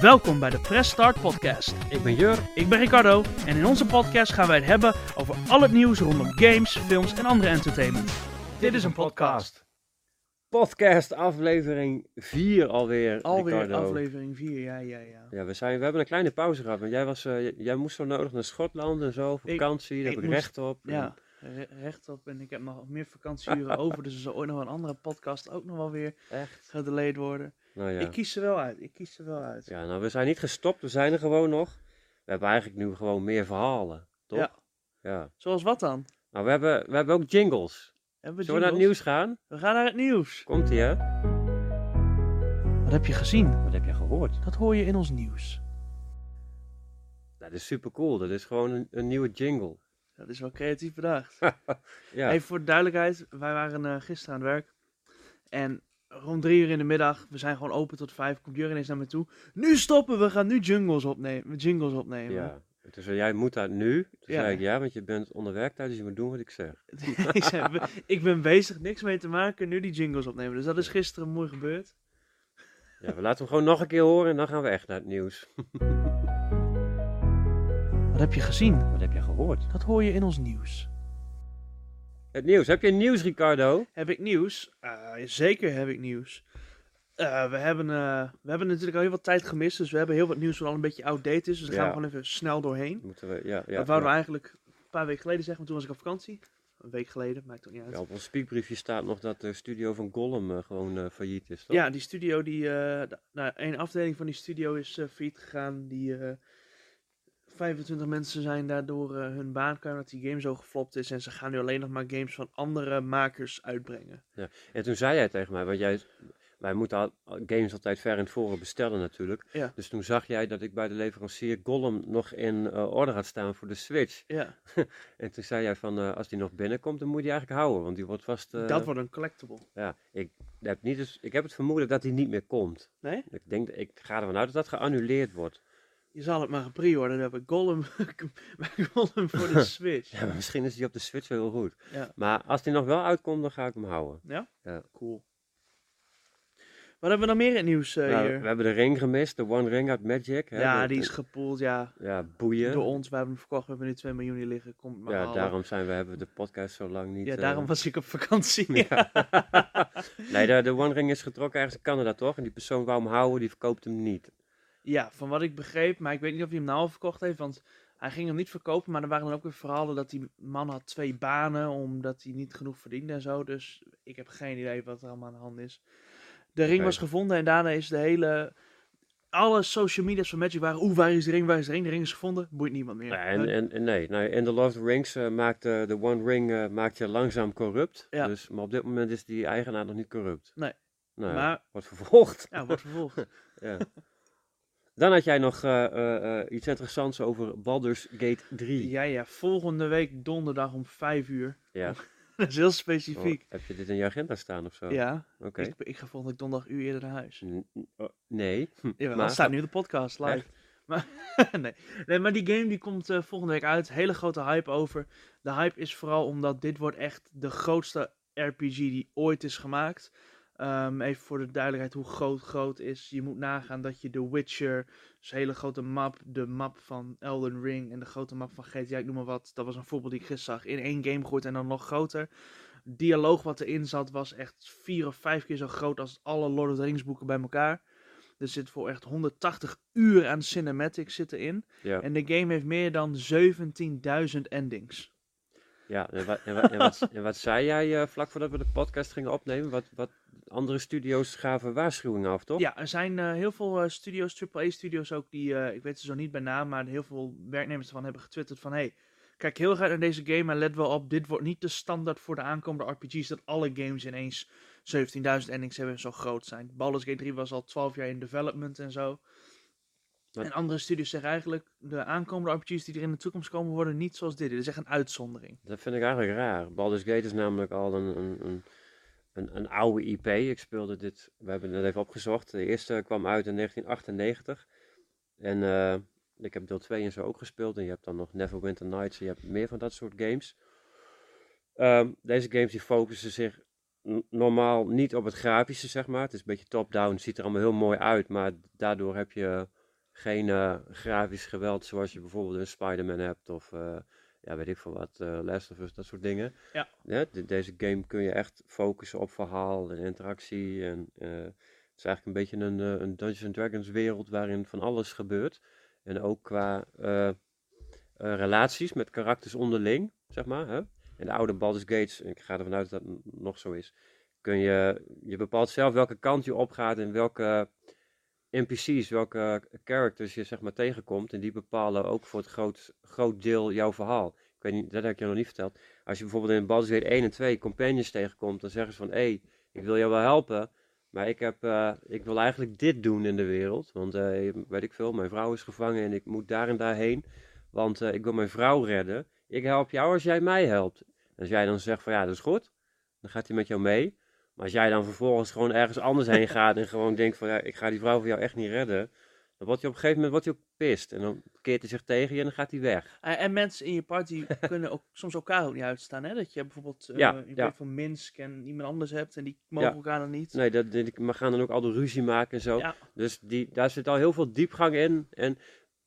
Welkom bij de Press Start Podcast. Ik ben Jur. Ik ben Ricardo en in onze podcast gaan wij het hebben over al het nieuws rondom games, films en andere entertainment. Dit is een podcast. Podcast aflevering 4 alweer. Alweer Ricardo. aflevering 4, ja, ja, ja. Ja, we, zijn, we hebben een kleine pauze gehad, want jij, was, eh, jij moest zo nodig naar Schotland en zo, Ik- vakantie, daar ik heb ik moest- recht op. Ja, re- rechtop en ik heb nog meer vakantieuren over, dus er zal ooit nog een andere podcast ook nog wel weer En echt? gedelayed worden. Nou ja. Ik kies ze wel uit, ik kies ze wel uit. ja, nou we zijn niet gestopt, we zijn er gewoon nog. We hebben eigenlijk nu gewoon meer verhalen, toch? Ja. ja. Zoals wat dan? Nou, we hebben, we hebben ook jingles. Hebben we Zullen we naar het nieuws gaan? We gaan naar het nieuws. Komt ie, hè? Wat heb je gezien? Wat heb je gehoord? Dat hoor je in ons nieuws. Nou, dat is super cool. Dat is gewoon een, een nieuwe jingle. Dat is wel creatief bedacht. Ja. Even voor de duidelijkheid, wij waren eh, gisteren aan het werk. En rond drie uur in de middag, we zijn gewoon open tot vijf, komt Jurgen eens naar me toe. Nu stoppen, we gaan nu jingles opnemen. Jingles opnemen. Ja. En Toen zei jij, moet dat nu? Toen Ja. zei ik, ja, want je bent onder werktijd, dus je moet doen wat ik zeg. ik, zei, ik ben bezig, niks mee te maken, nu die jingles opnemen. Dus dat is gisteren mooi gebeurd. Ja, we laten hem gewoon nog een keer horen en dan gaan we echt naar het nieuws. Wat heb je gezien? Wat heb je gehoord? Dat hoor je in ons nieuws. Het nieuws. Heb je nieuws, Ricardo? Heb ik nieuws? Eh, zeker heb ik nieuws. Eh, we, hebben, eh, we hebben natuurlijk al heel wat tijd gemist, dus we hebben heel wat nieuws wat al een beetje outdated is. Dus daar gaan we gewoon even snel doorheen. Moeten we, ja, ja, dat wouden we eigenlijk een paar weken geleden zeggen, maar toen was ik op vakantie. Een week geleden, maakt toch niet uit. Ja, op ons speakbriefje staat nog dat de studio van Gollum gewoon failliet is, toch? Ja, die studio, die, nou, één afdeling van die studio is failliet gegaan. Die 25 mensen zijn daardoor eh, hun baan kwijt, omdat die game zo geflopt is. En ze gaan nu alleen nog maar games van andere makers uitbrengen. En toen zei jij tegen mij, want jij, wij moeten al, games altijd ver in het voren bestellen natuurlijk. Ja. Dus toen zag jij dat ik bij de leverancier Gollum nog in eh, orde had staan voor de Switch. Ja, En toen zei jij van, eh, als die nog binnenkomt, dan moet je die eigenlijk houden, want die wordt vast... dat wordt een collectible. Ja, ik heb, niet eens, ik heb het vermoeden dat die niet meer komt. Nee? Ik, denk, ik ga ervan uit dat dat geannuleerd wordt. Je zal het maar gepre-orderen hebben. Gollum, Gollum voor de Switch. Ja, maar misschien is die op de Switch wel heel goed. Ja. Maar als die nog wel uitkomt, dan ga ik hem houden. Ja? Ja. Cool. Wat hebben we nog meer in het nieuws eh, Nou, hier? we hebben de ring gemist, de One Ring uit Magic. Hè, ja, de- die is gepoeld, ja. Ja, boeien. Door ons, we hebben hem verkocht, we hebben nu 2 miljoen hier liggen. Komt maar ja, halen. daarom zijn we, hebben we de podcast zo lang niet... Ja, eh, daarom was ik op vakantie. Ja. nee, de, de One Ring is getrokken ergens in Canada, toch? En die persoon wou hem houden, die verkoopt hem niet. Ja, van wat ik begreep, maar ik weet niet of hij hem nou al verkocht heeft, want hij ging hem niet verkopen, maar er waren dan ook weer verhalen dat die man had twee banen, omdat hij niet genoeg verdiende en zo, dus ik heb geen idee wat er allemaal aan de hand is. De ring was gevonden en daarna is de hele, alle social media's van Magic waren, oeh, waar is de ring, waar is de ring, de ring is gevonden, boeit niemand meer. Ja, en, en, en nee, nou, in The Lord of the Rings eh, maakt eh, de One Ring eh, maakt je langzaam corrupt. Ja. Dus, maar op dit moment is die eigenaar nog niet corrupt. Nee. Nou, Maar- wordt vervolgd. Ja, wordt vervolgd. Ja. Dan had jij nog eh, eh, iets interessants over Baldur's Gate 3. ja, ja, volgende week donderdag om 5 uur. Ja. Dat is heel Oh, specifiek. heb je dit in je agenda staan of zo? Ja, Oké. ik, ik ga volgende week donderdag uur eerder naar huis. N- oh, nee. Ja, maar staat nu de podcast live. Echt? Maar, nee. nee, maar die game die komt eh, volgende week uit. Hele grote hype over. De hype is vooral omdat dit wordt echt de grootste RPG die ooit is gemaakt. Ehm, even voor de duidelijkheid hoe groot groot is. Je moet nagaan dat je The Witcher, dus hele grote map, de map van Elden Ring en de grote map van GTA, ik noem maar wat. Dat was een voorbeeld die ik gisteren zag. In één game gooit en dan nog groter. Dialoog wat erin zat was echt vier of vijf keer zo groot als alle Lord of the Rings boeken bij elkaar. Er zit voor echt 180 uur aan cinematics zitten in. Ja. En de game heeft meer dan 17.000 endings. Ja, en wat, wat, wat, zei jij eh, vlak voordat we de podcast gingen opnemen? Wat, wat andere studio's gaven waarschuwingen af, toch? Ja, er zijn eh, heel veel eh, studio's, AAA-studio's ook, die, ik weet ze zo niet bij naam, maar heel veel werknemers ervan hebben getwitterd van, hey, kijk heel uit naar deze game en let wel op, dit wordt niet de standaard voor de aankomende RPG's, dat alle games ineens 17.000 endings hebben en zo groot zijn. Baldur's Gate 3 was al 12 jaar in development en zo. En andere studios zeggen eigenlijk, de aankomende RPG's die er in de toekomst komen, worden niet zoals dit. Dit is echt een uitzondering. Dat vind ik eigenlijk raar. Baldur's Gate is namelijk al een, een, een, een, een oude IP. Ik speelde dit, we hebben het even opgezocht. De eerste kwam uit in 1998. En eh, ik heb deel 2 en zo ook gespeeld. En je hebt dan nog Neverwinter Nights. En je hebt meer van dat soort games. Ehm, deze games die focussen zich normaal niet op het grafische, zeg maar. Het is een beetje top-down, ziet er allemaal heel mooi uit. Maar daardoor heb je Geen eh, grafisch geweld zoals je bijvoorbeeld in Spider-Man hebt of eh, ja, weet ik veel wat, eh Last of Us, dat soort dingen. Ja. de- deze game kun je echt focussen op verhaal en interactie. En, het is eigenlijk een beetje een, een Dungeons and Dragons wereld waarin van alles gebeurt. En ook qua relaties met karakters onderling, zeg maar. Hè? In de oude Baldur's Gates, en ik ga ervan uit dat dat nog zo is, kun je, je bepaalt zelf welke kant je opgaat en welke NPC's, welke characters je zeg maar tegenkomt. En die bepalen ook voor het groot, groot deel jouw verhaal. Ik weet niet, dat heb ik je nog niet verteld. Als je bijvoorbeeld in Baldur's Gate 1 en 2 companions tegenkomt, dan zeggen ze van, hé, hey, ik wil jou wel helpen, maar ik, heb, eh, ik wil eigenlijk dit doen in de wereld. Want, eh, weet ik veel, mijn vrouw is gevangen en ik moet daar en daarheen, want eh, ik wil mijn vrouw redden. Ik help jou als jij mij helpt. En als jij dan zegt van, ja, dat is goed, dan gaat hij met jou mee. Maar als jij dan vervolgens gewoon ergens anders heen gaat en gewoon denkt van, ja, ik ga die vrouw voor jou echt niet redden, dan wordt hij op een gegeven moment wordt hij ook pist. En dan keert hij zich tegen je en dan gaat hij weg. Eh, en mensen in je party kunnen ook soms elkaar ook niet uitstaan. Hè? Dat je bijvoorbeeld eh Ja, in ja. van Minsk en iemand anders hebt en die mogen Ja. elkaar dan niet. Nee, dat, we gaan dan ook al de ruzie maken en zo. Dus die, daar zit al heel veel diepgang in. En,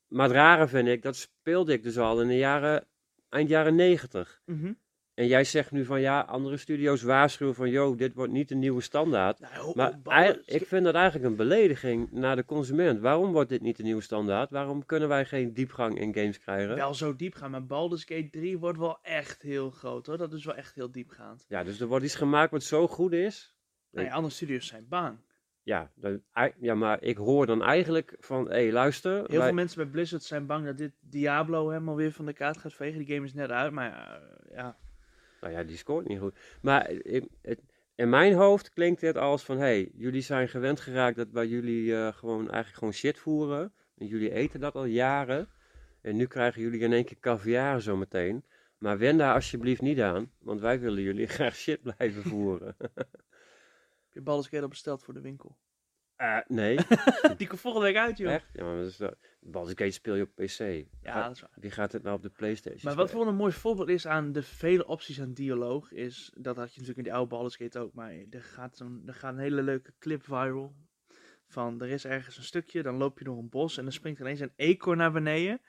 maar het rare vind ik, dat speelde ik dus al in de jaren, eind jaren negentig. Mhm. En jij zegt nu van ja, andere studio's waarschuwen van yo, dit wordt niet de nieuwe standaard. Nou, Maar ik vind dat eigenlijk een belediging naar de consument. Waarom wordt dit niet de nieuwe standaard? Waarom kunnen wij geen diepgang in games krijgen? wel zo diep gaan, maar Baldur's Gate 3 wordt wel echt heel groot hoor. Dat is wel echt heel diepgaand. Ja, dus er wordt iets gemaakt wat zo goed is. Nou ja, andere studios zijn bang. Ja, ja maar ik hoor dan eigenlijk van, hé hey, luister. Heel wij- veel mensen bij Blizzard zijn bang dat dit Diablo helemaal weer van de kaart gaat vegen. Die game is net uit, maar eh, ja. Nou ja, die scoort niet goed. Maar het- in mijn hoofd klinkt dit als van, hé, hey, jullie zijn gewend geraakt dat bij jullie eh, gewoon eigenlijk gewoon shit voeren. En jullie eten dat al jaren. En nu krijgen jullie in één keer caviar zometeen. Maar wend daar alsjeblieft niet aan, want wij willen jullie graag shit blijven voeren. Heb je al besteld voor de winkel? Eh, nee, Die komt volgende week uit, joh. echt? Ja, maar dat is, dat- Baldur's Gate speel je op PC. Ja, Ga- dat is waar. Wie gaat het nou op de Playstation Maar wat voor een mooi voorbeeld is aan de vele opties aan dialoog, is, dat had je natuurlijk in die oude Baldur's Gate ook, maar er gaat, zo'n, er gaat een hele leuke clip viral. Van, er is ergens een stukje, dan loop je door een bos en dan springt ineens een eekhoorn naar beneden.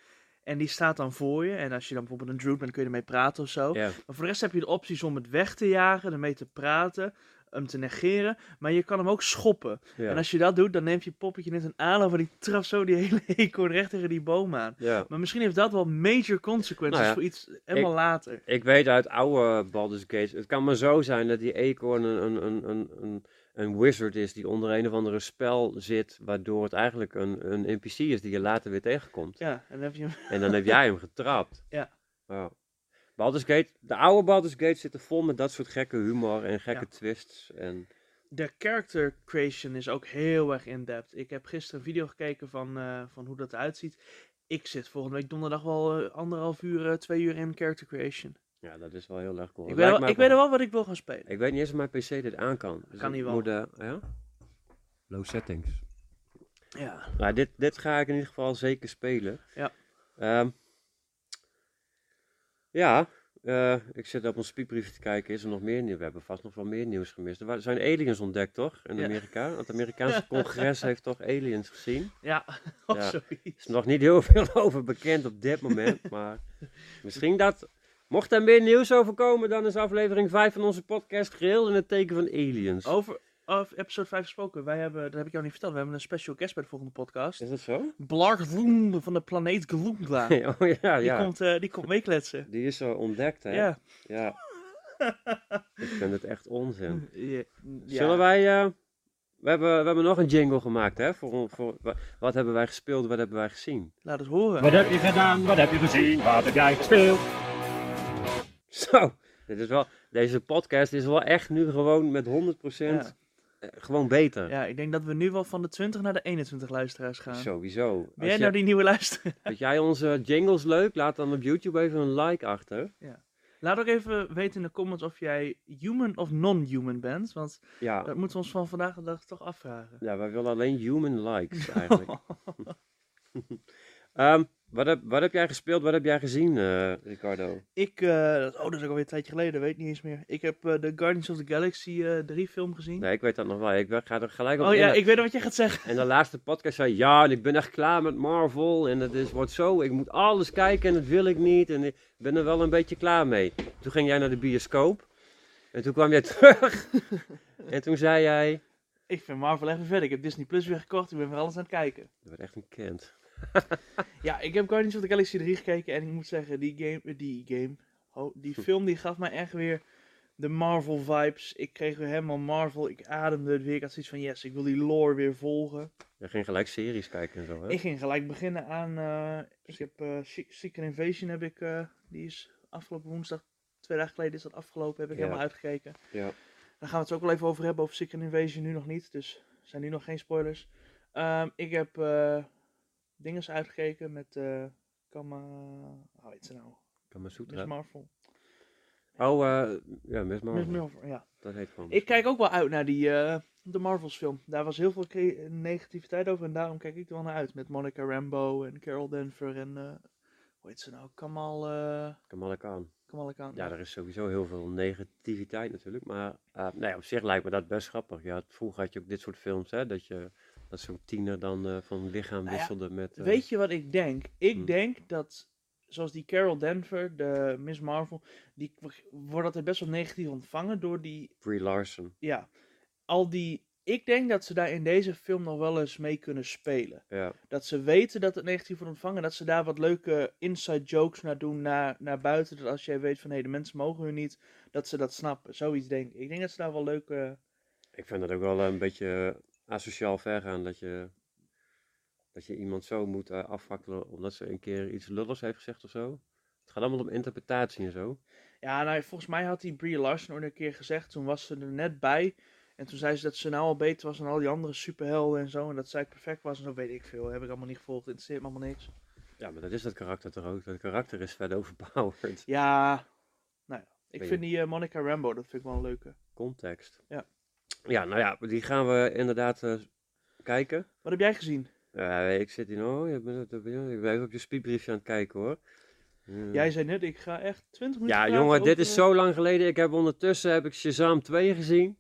En die staat dan voor je. En als je dan bijvoorbeeld een druid bent, kun je ermee praten of zo. Maar voor de rest heb je de opties om het weg te jagen, ermee te praten, hem te negeren. Maar je kan hem ook schoppen. ja, En als je dat doet, dan neemt je poppetje net een aanloop en die trapt zo die hele eekhoorn recht tegen die boom aan. ja. Maar misschien heeft dat wel major consequences Nou ja, voor iets helemaal later. Ik weet uit oude Baldur's Gates, het kan maar zo zijn dat die eekhoorn een, een, een, een, een, een wizard is die onder een of andere spel zit, waardoor het eigenlijk een, een NPC is die je later weer tegenkomt. Ja, en dan heb je hem. En dan heb jij hem getrapt. Ja. Ja. Baldur's Gate, de oude Baldur's Gate zitten vol met dat soort gekke humor en gekke Ja. twists. En, De character creation is ook heel erg in-depth. Ik heb gisteren een video gekeken van, eh, van hoe dat eruit ziet. Ik zit volgende week donderdag wel eh, anderhalf uur, eh, twee uur in character creation. ja, dat is wel heel erg cool. Ik weet, wel, ik weet wel wat ik wil gaan spelen. Ik weet niet eens of mijn PC dit aan kan. Dus Kan ik niet wel. moet, ja? Low settings. Ja. Nou, dit, dit ga ik in ieder geval zeker spelen. Ja. Ehm, ja, eh, ik zit op een speakbriefje te kijken. Is er nog meer nieuws? We hebben vast nog wel meer nieuws gemist. Er zijn aliens ontdekt, toch? In Ja. Amerika. Het Amerikaanse congres heeft toch aliens gezien. Ja, of Ja. Er is nog niet heel veel over bekend op dit moment. maar misschien dat... Mocht er meer nieuws over komen, dan is aflevering 5 van onze podcast geheel in het teken van aliens. Over, over episode 5 gesproken. Wij hebben, dat heb ik jou niet verteld, we hebben een special guest bij de volgende podcast. Is dat zo? Blarg Vloem van de planeet Gloomgla. oh ja, Die, ja. komt, eh, die komt meekletsen. Die is zo ontdekt, hè? Ja. Ja. ik vind het echt onzin. Ja. Zullen wij... eh, we, hebben, we hebben nog een jingle gemaakt, hè? Voor, voor, wa- wat hebben wij gespeeld, wat hebben wij gezien? Laat het horen. Wat heb je gedaan? Wat heb je gezien? Wat heb jij gespeeld? Zo, dit is wel, deze podcast is wel echt nu gewoon met 100% Ja. Eh, gewoon beter. Ja, ik denk dat we nu wel van de 20 naar de 21 luisteraars gaan. Sowieso. Ben jij nou die nieuwe luisteraar? Vind jij onze jingles leuk? Laat dan op YouTube even een like achter. Laat ook even weten in de comments of jij human of non-human bent. Want Ja, dat moeten we ons van vandaag de dag toch afvragen. ja wij willen alleen human likes eigenlijk. Ehm, Wat heb, wat heb jij gespeeld, wat heb jij gezien, eh, Ricardo? Ik, eh, dat- oh, dat is ook alweer een tijdje geleden, weet niet eens meer. Ik heb eh, de Guardians of the Galaxy eh 3 film gezien. Nee, ik weet dat nog wel. Ik ga er gelijk op oh in. ja, ik weet wat jij gaat zeggen. En de laatste podcast zei, ja, ik ben echt klaar met Marvel. En het is, wordt zo, ik moet alles kijken en dat wil ik niet. En ik ben er wel een beetje klaar mee. Toen ging jij naar de bioscoop. En toen kwam jij terug. en toen zei jij, Ik vind Marvel echt weer verder. Ik heb Disney Plus weer gekocht, ik ben weer alles aan het kijken. dat werd echt een kind. Ja, ik heb Guardians of the Galaxy 3 gekeken en ik moet zeggen, die game, die game, oh, die film die gaf mij echt weer de Marvel vibes. Ik kreeg weer helemaal Marvel, ik ademde het weer. Ik had zoiets van, yes, ik wil die lore weer volgen. Je ging gelijk series kijken en zo, hè? Ik ging gelijk beginnen aan, eh, ik heb Se- Secret Invasion, heb ik, eh, die is afgelopen woensdag, twee dagen geleden is dat afgelopen, heb ik Ja. helemaal uitgekeken. Ja. Daar gaan we het ook wel even over hebben, over Secret Invasion nu nog niet, dus zijn nu nog geen spoilers. Ehm, ik heb dinges uitgekeken met eh Kama, hoe heet ze nou? Kamasutra. Miss Marvel. Oh, eh, ja, Miss Marvel. Miss Marvel, ja. Dat heet gewoon. Ik kijk ook wel uit naar die, eh, de Marvels film. Daar was heel veel negativiteit over en daarom kijk ik er wel naar uit. Met Monica Rambeau en Carol Danver en, hoe heet ze nou? Kamal, eh Kamala Khan. Kamala Khan. Ja, er is sowieso heel veel negativiteit natuurlijk. Maar nee, op zich lijkt me dat best grappig. Ja, vroeger had je ook dit soort films, hè. Dat, je, dat zo'n tiener dan eh, van lichaam Nou ja, wisselde met... eh, Weet je wat ik denk? Ik Hmm. denk dat, zoals die Carol Danver, de Miss Marvel, die wordt altijd best wel negatief ontvangen door die, Brie Larson. ja, al die... Ik denk dat ze daar in deze film nog wel eens mee kunnen spelen. Ja, Dat ze weten dat het negatief wordt ontvangen. Dat ze daar wat leuke inside jokes naar doen naar, naar buiten. Dat als jij weet van hé, de mensen mogen hun niet, dat ze dat snappen. Zoiets denk ik. Ik denk dat ze daar wel leuke. ik vind dat ook wel een beetje asociaal ver gaan. Dat je, dat je iemand zo moet eh, afvakkelen omdat ze een keer iets lulligs heeft gezegd of zo. Het gaat allemaal om interpretatie en zo. Ja, nou, volgens mij had die Brie Larson ooit een keer gezegd. Toen was ze er net bij. En toen zei ze dat ze nou al beter was dan al die andere superhelden en zo. En dat zij perfect was en zo weet ik veel. Heb ik allemaal niet gevolgd. Interesseert me allemaal niks. Ja, maar dat is dat karakter toch ook. Dat karakter is verder overpowered. Ja, nou ja. Ik vind die eh, Monica Rambo, dat vind ik wel een leuke. Context. Ja. Ja, nou ja, die gaan we inderdaad eh, kijken. Wat heb jij gezien? Ja, ik zit hier nog. Je bent, ik ben even op je speedbriefje aan het kijken hoor. Ja. Jij zei net, ik ga echt 20 minuten Ja, jongen, dit is eh, zo lang geleden. Ik heb ondertussen heb ik Shazam 2 gezien.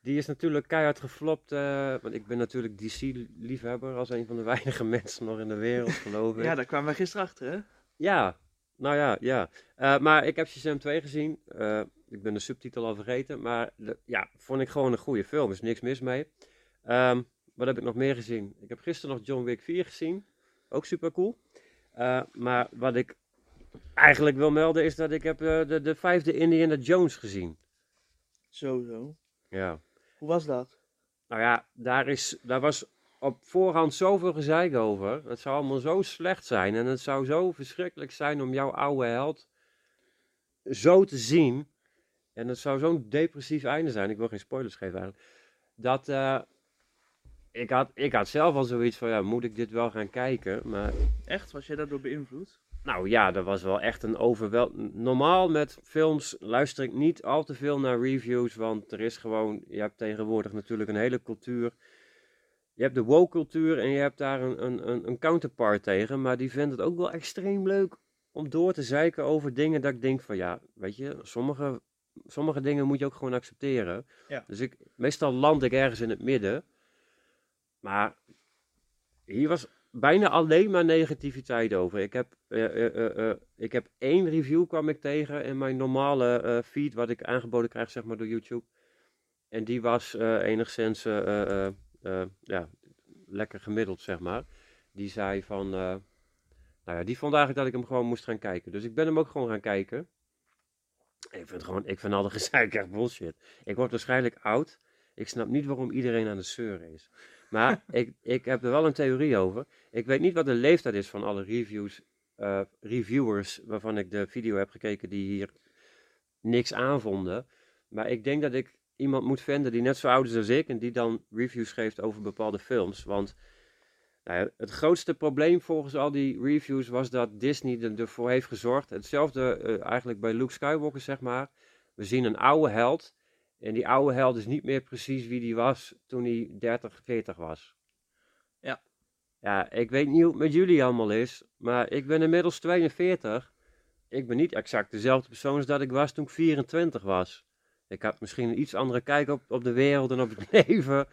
Die is natuurlijk keihard geflopt. eh, want ik ben natuurlijk DC-liefhebber als een van de weinige mensen nog in de wereld, geloof ik. Ja, daar kwamen wij gisteren achter, hè? Ja, nou ja, ja. Eh, maar ik heb Shazam 2 gezien. Ik ben de subtitel al vergeten. Maar de- ja, vond ik gewoon een goede film. Er is niks mis mee. Ehm, wat heb ik nog meer gezien? Ik heb gisteren nog John Wick 4 gezien. Ook super cool. Eh, maar wat ik eigenlijk wil melden is dat ik heb eh, de, de vijfde Indiana Jones gezien. Zo, zo. Ja. Hoe was dat? Nou ja, daar, is, daar was op voorhand zoveel gezeik over. Het zou allemaal zo slecht zijn. En het zou zo verschrikkelijk zijn om jouw oude held zo te zien. En het zou zo'n depressief einde zijn. Ik wil geen spoilers geven eigenlijk. Dat eh, ik, had, ik had zelf al zoiets van, ja, moet ik dit wel gaan kijken? Maar Echt? Was jij daardoor beïnvloed? nou ja, dat was wel echt een overwel. Normaal met films luister ik niet al te veel naar reviews, want er is gewoon, je hebt tegenwoordig natuurlijk een hele cultuur. Je hebt de woke cultuur en je hebt daar een, een, een, een counterpart tegen, maar die vindt het ook wel extreem leuk om door te zeiken over dingen dat ik denk van ja, weet je, sommige, sommige dingen moet je ook gewoon accepteren. Ja. Dus ik, meestal land ik ergens in het midden, maar hier was bijna alleen maar negativiteit over. Ik heb, eh, eh, eh, ik heb één review kwam ik tegen in mijn normale feed, wat ik aangeboden krijg zeg maar door YouTube. En die was enigszins ja, lekker gemiddeld, zeg maar. Die zei van, nou ja, die vond eigenlijk dat ik hem gewoon moest gaan kijken. Dus ik ben hem ook gewoon gaan kijken. Ik vind gewoon, ik vind al de gezeik echt bullshit. Ik word waarschijnlijk oud. Ik snap niet waarom iedereen aan de zeuren is. Maar ik, ik heb er wel een theorie over. Ik weet niet wat de leeftijd is van alle reviews, eh, reviewers waarvan ik de video heb gekeken die hier niks aanvonden. Maar ik denk dat ik iemand moet vinden die net zo oud is als ik en die dan reviews geeft over bepaalde films. Want nou ja, het grootste probleem volgens al die reviews was dat Disney er- ervoor heeft gezorgd. Hetzelfde eh, eigenlijk bij Luke Skywalker, zeg maar. We zien een oude held. En die oude held is niet meer precies wie die was toen hij 30, 40 was. Ja, ik weet niet hoe het met jullie allemaal is, maar ik ben inmiddels 42. Ik ben niet exact dezelfde persoon als dat ik was toen ik 24 was. Ik had misschien een iets andere kijk op, op de wereld en op het leven.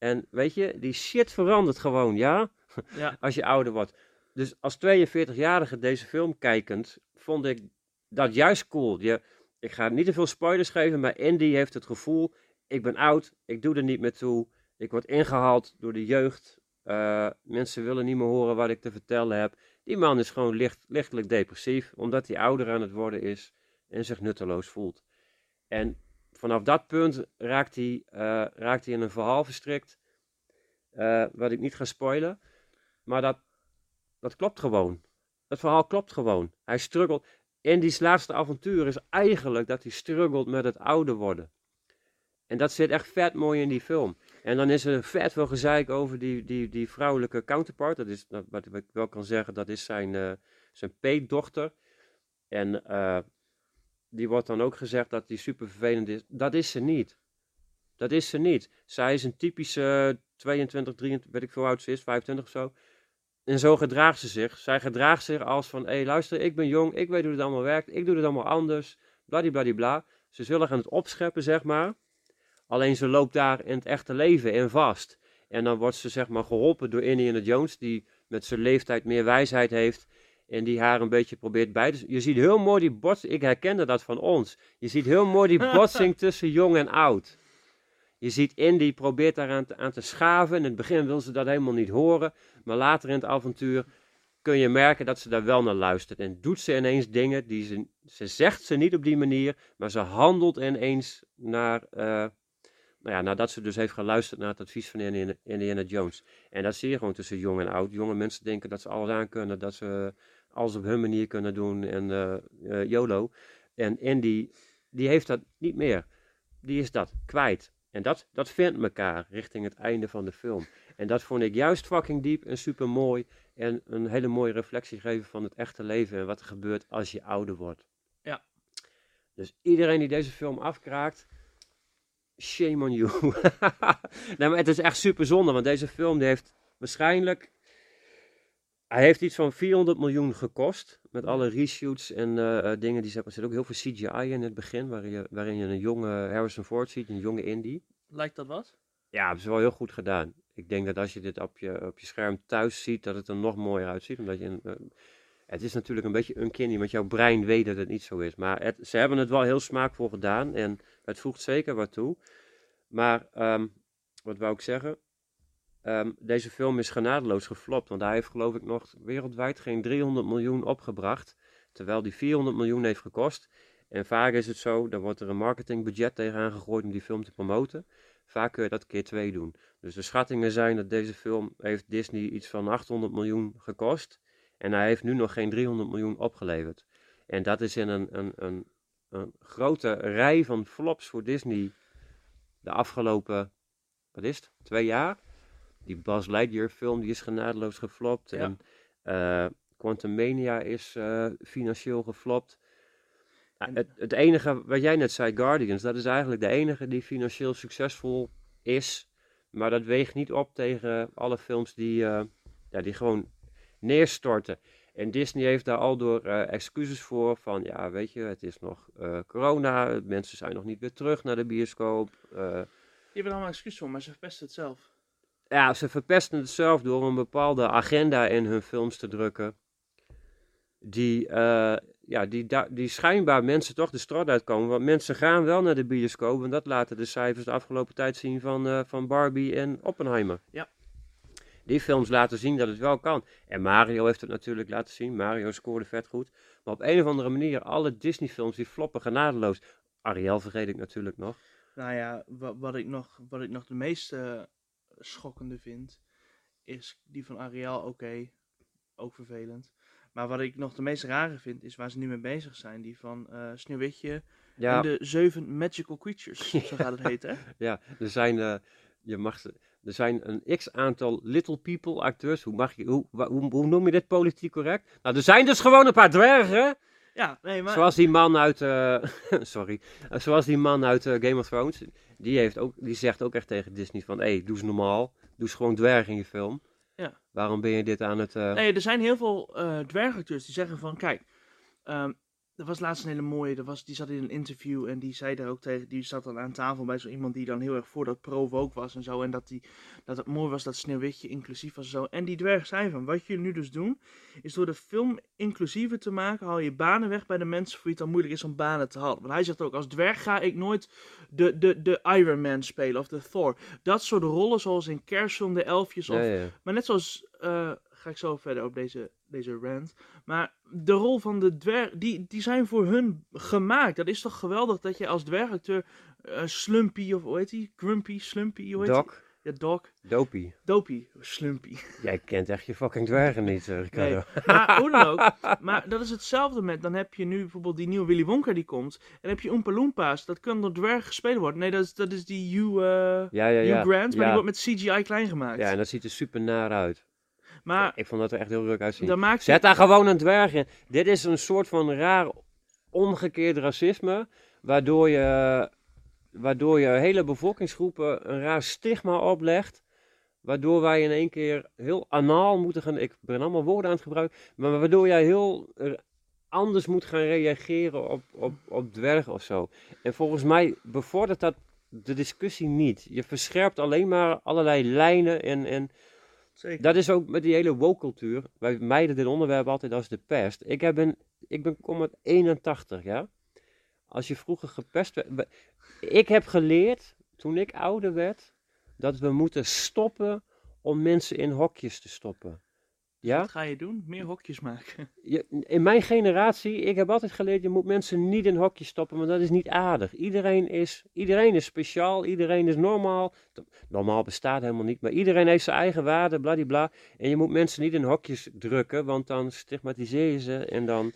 En weet je, die shit verandert gewoon, ja? Ja. Als je ouder wordt. Dus als 42-jarige deze film kijkend, vond ik dat juist cool. Je, ik ga niet te veel spoilers geven, maar Andy heeft het gevoel, ik ben oud, ik doe er niet meer toe. Ik word ingehaald door de jeugd. Eh, mensen willen niet meer horen wat ik te vertellen heb. Die man is gewoon licht, lichtelijk depressief, omdat hij ouder aan het worden is en zich nutteloos voelt. En vanaf dat punt raakt hij, eh, raakt hij in een verhaal verstrikt, eh, wat ik niet ga spoilen. Maar dat, dat klopt gewoon. Het verhaal klopt gewoon. Hij struggelt. Andy's laatste avontuur is eigenlijk dat hij struggelt met het ouder worden. En dat zit echt vet mooi in die film. En dan is er vet veel gezeik over die, die, die vrouwelijke counterpart. Dat is, wat ik wel kan zeggen, dat is zijn, eh, zijn peetdochter. En die wordt dan ook gezegd dat die super vervelend is. Dat is ze niet. Dat is ze niet. Zij is een typische 22, 23, weet ik veel oud ze is, 25 of zo. En zo gedraagt ze zich. Zij gedraagt zich als van, hé hey, luister, ik ben jong, ik weet hoe het allemaal werkt, ik doe het allemaal anders, bladibladibla. Ze zullen gaan het opscheppen, zeg maar. Alleen ze loopt daar in het echte leven in vast. En dan wordt ze zeg maar geholpen door Indiana Jones, die met zijn leeftijd meer wijsheid heeft. En die haar een beetje probeert bij te... Je ziet heel mooi die botsing, ik herkende dat van ons. Je ziet heel mooi die botsing tussen jong en oud. Je ziet Indy probeert daar aan te, aan te schaven. In het begin wil ze dat helemaal niet horen. Maar later in het avontuur kun je merken dat ze daar wel naar luistert. En doet ze ineens dingen die ze... Ze zegt ze niet op die manier, maar ze handelt ineens naar... eh, nou ja, nadat ze dus heeft geluisterd naar het advies van Indiana, Indiana Jones. En dat zie je gewoon tussen jong en oud. Jonge mensen denken dat ze alles aan kunnen, dat ze alles op hun manier kunnen doen en eh, eh, YOLO. En Indy, die heeft dat niet meer. Die is dat kwijt. En dat, dat vindt elkaar richting het einde van de film. En dat vond ik juist fucking diep en super mooi. En een hele mooie reflectie geven van het echte leven en wat er gebeurt als je ouder wordt. Ja. Dus iedereen die deze film afkraakt, shame on you. nee, maar het is echt super zonde, want deze film die heeft waarschijnlijk... Hij heeft iets van 400 miljoen gekost, met alle reshoots en eh, eh, dingen die ze hebben. Er zit ook heel veel CGI in het begin, waarin je, waarin je een jonge Harrison Ford ziet, een jonge Indy. Lijkt dat wat? Ja, hebben ze wel heel goed gedaan. Ik denk dat als je dit op je, op je scherm thuis ziet, dat het er nog mooier uitziet. Omdat je een, eh, het is natuurlijk een beetje uncanny, want jouw brein weet dat het niet zo is. Maar het, ze hebben het wel heel smaakvol gedaan en het voegt zeker wat toe. Maar, ehm, wat wou ik zeggen? Ehm, deze film is genadeloos geflopt, want hij heeft geloof ik nog wereldwijd geen 300 miljoen opgebracht. Terwijl die 400 miljoen heeft gekost. En vaak is het zo, dan wordt er een marketingbudget tegenaan gegooid om die film te promoten. Vaak kun je dat keer twee doen. Dus de schattingen zijn dat deze film heeft Disney iets van 800 miljoen gekost. En hij heeft nu nog geen 300 miljoen opgeleverd. En dat is in een, een, een, een grote rij van flops voor Disney de afgelopen, wat is het, twee jaar. Die Buzz Lightyear film die is genadeloos geflopt. Ja. En eh Quantum Mania is eh, financieel geflopt. En- het, het enige wat jij net zei, Guardians, dat is eigenlijk de enige die financieel succesvol is. Maar dat weegt niet op tegen alle films die, eh, ja, die gewoon neerstorten. En Disney heeft daar al door excuses voor. Van ja, weet je, het is nog corona. Mensen zijn nog niet weer terug naar de bioscoop. Je hebt er allemaal excuus voor, maar ze verpesten het zelf. Ja, ze verpesten het zelf door een bepaalde agenda in hun films te drukken. Die, eh, ja, die, die schijnbaar mensen toch de straat uitkomen. Want mensen gaan wel naar de bioscoop. En dat laten de cijfers de afgelopen tijd zien van, eh, van Barbie en Oppenheimer. Ja. Die films laten zien dat het wel kan. En Mario heeft het natuurlijk laten zien. Mario scoorde vet goed. Maar op een of andere manier, alle Disney films die floppen genadeloos. Ariel vergeet ik natuurlijk nog. Nou ja, wat, wat, ik, nog, wat ik nog de meest eh, schokkende vind, is die van Ariel, oké, ook vervelend. Maar wat ik nog de meest rare vind, is waar ze nu mee bezig zijn. Die van eh Sneeuwwitje Ja, en de zeven magical creatures, zo gaat het heten. hè? Ja, er zijn, eh, je mag, er zijn een x aantal little people acteurs. Hoe, mag je, hoe, hoe, hoe noem je dit politiek correct? Nou, er zijn dus gewoon een paar dwergen. Ja, nee, maar... Zoals die man uit, eh, sorry, zoals die man uit eh, Game of Thrones. Die, heeft ook, die zegt ook echt tegen Disney van, hé, hey, doe eens normaal. Doe eens gewoon dwergen in je film. Ja. Waarom ben je dit aan het... eh, Nee, er zijn heel veel dwergacteurs die zeggen van, kijk, ehm, er was laatst een hele mooie, er was, die zat in een interview en die zei daar ook tegen, die zat dan aan tafel bij zo iemand die dan heel erg voor dat pro-woke was en zo. En dat, die, dat het mooi was dat Sneeuwwitje inclusief was en zo. En die dwerg zei van, wat jullie nu dus doen, is door de film inclusiever te maken, haal je banen weg bij de mensen voor wie het dan moeilijk is om banen te halen. Want hij zegt ook, als dwerg ga ik nooit de, de, de Iron Man spelen of de Thor. Dat soort rollen zoals in Kerstfilm, de elfjes of ja, maar net zoals, eh, ga ik zo verder op deze, deze rant. Maar de rol van de dwerg, die, die zijn voor hun gemaakt. Dat is toch geweldig dat je als dwergacteur eh, Slumpy, of hoe heet die? Grumpy, Slumpy, hoe heet Doc, die? Ja, Doc. Dopie. Dopey, Slumpy. Jij kent echt je fucking dwergen niet, eh, Ricardo. Nee, maar hoe dan ook. Maar dat is hetzelfde met, dan heb je nu bijvoorbeeld die nieuwe Willy Wonka die komt. En dan heb je Oompa Loompas, dat kan door dwergen gespeeld worden. Nee, dat is, dat is die Hugh, eh, Ja, ja, Hugh ja. Grant, maar die wordt met CGI klein gemaakt. ja, en dat ziet er super naar uit. Maar Ik vond dat er echt heel leuk uitzien. maakt Zet daar gewoon een dwerg in. Dit is een soort van raar omgekeerd racisme, waardoor je, waardoor je hele bevolkingsgroepen een raar stigma oplegt, waardoor wij in één keer heel anaal moeten gaan, ik ben allemaal woorden aan het gebruiken, maar waardoor jij heel anders moet gaan reageren op, op, op dwergen of zo. En volgens mij bevordert dat de discussie niet. Je verscherpt alleen maar allerlei lijnen en, en Dat is ook met die hele woke-cultuur. Wij mijden dit onderwerp altijd als de pest. Ik, heb een, ik ben, kom uit 81, ja. Als je vroeger gepest werd... we- Ik heb geleerd, toen ik ouder werd, dat we moeten stoppen om mensen in hokjes te stoppen. Ja? Wat ga je doen? Meer hokjes maken. Je, in mijn generatie, ik heb altijd geleerd, je moet mensen niet in hokjes stoppen, want dat is niet aardig. Iedereen is, iedereen is speciaal, iedereen is normaal. Normaal bestaat helemaal niet, maar iedereen heeft zijn eigen waarde, bladibla. En je moet mensen niet in hokjes drukken, want dan stigmatiseer je ze en dan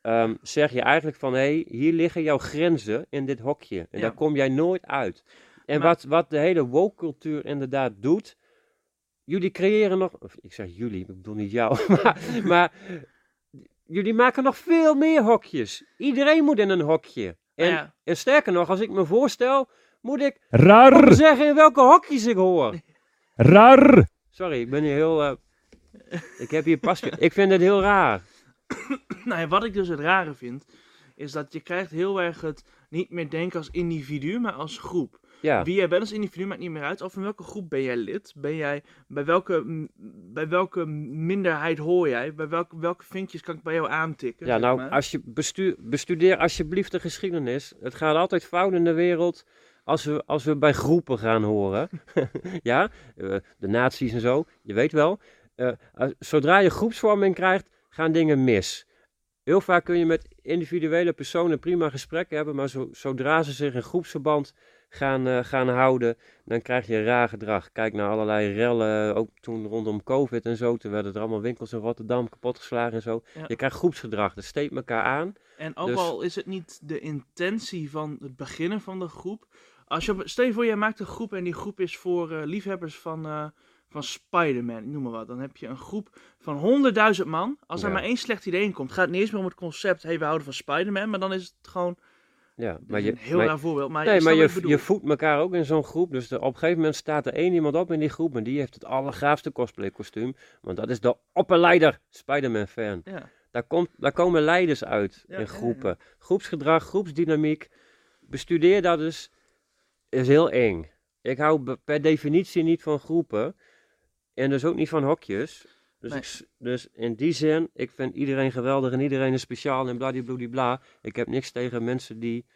ehm, zeg je eigenlijk van, hé, hey, hier liggen jouw grenzen in dit hokje. En Ja. daar kom jij nooit uit. En Maar- wat, wat de hele woke-cultuur inderdaad doet, jullie creëren nog, of ik zeg jullie, ik bedoel niet jou, maar, maar jullie maken nog veel meer hokjes. Iedereen moet in een hokje. En, Ja. en sterker nog, als ik me voorstel, moet ik Rar, zeggen in welke hokjes ik hoor. rar. Sorry, ik ben hier heel. eh, ik heb hier pas. Ik vind het heel raar. nou ja, wat ik dus het rare vind, is dat je krijgt heel erg het niet meer denken als individu, maar als groep. Ja, Wie jij bent als individu maakt niet meer uit. Of in welke groep ben jij lid? Ben jij, bij, welke, bij welke minderheid hoor jij? Bij welke, welke vinkjes kan ik bij jou aantikken? ja nou, maar? als je bestudeer alsjeblieft de geschiedenis. Het gaat altijd fout in de wereld als we, als we bij groepen gaan horen. ja, eh, de nazi's en zo, je weet wel. Eh, zodra je groepsvorming krijgt, gaan dingen mis. Heel vaak kun je met individuele personen prima gesprekken hebben, maar zo, zodra ze zich in groepsverband gaan, eh, gaan houden, dan krijg je raar gedrag. Kijk naar allerlei rellen, ook toen rondom COVID en zo, toen werden er allemaal winkels in Rotterdam kapotgeslagen en zo. Ja. Je krijgt groepsgedrag, dat steekt elkaar aan. En ook Dus- al is het niet de intentie van het beginnen van de groep. Als je, stel je voor, jij maakt een groep en die groep is voor eh, liefhebbers van, eh, van Spider-Man, ik noem maar wat. Dan heb je een groep van 100.000 man. Als er Ja. maar één slecht idee in komt, gaat het niet eens meer om het concept, hey, we houden van Spider-Man. Maar dan is het gewoon, Ja, maar je, heel maar- raar voorbeeld. Maar nee, maar je, je voedt elkaar ook in zo'n groep. Dus er- op een gegeven moment staat er één iemand op in die groep en die heeft het allergaafste cosplay kostuum. Want dat is de opperleider, Spider-Man fan. Ja. Daar, komt, daar komen leiders uit Ja, in ja, groepen. Groepsgedrag, groepsdynamiek. Bestudeer dat dus. Is heel eng. Ik hou per definitie niet van groepen. En dus ook niet van hokjes. Dus, Nee. ik s- dus in die zin, ik vind iedereen geweldig en iedereen is speciaal en bladibladibla. Ik heb niks tegen mensen die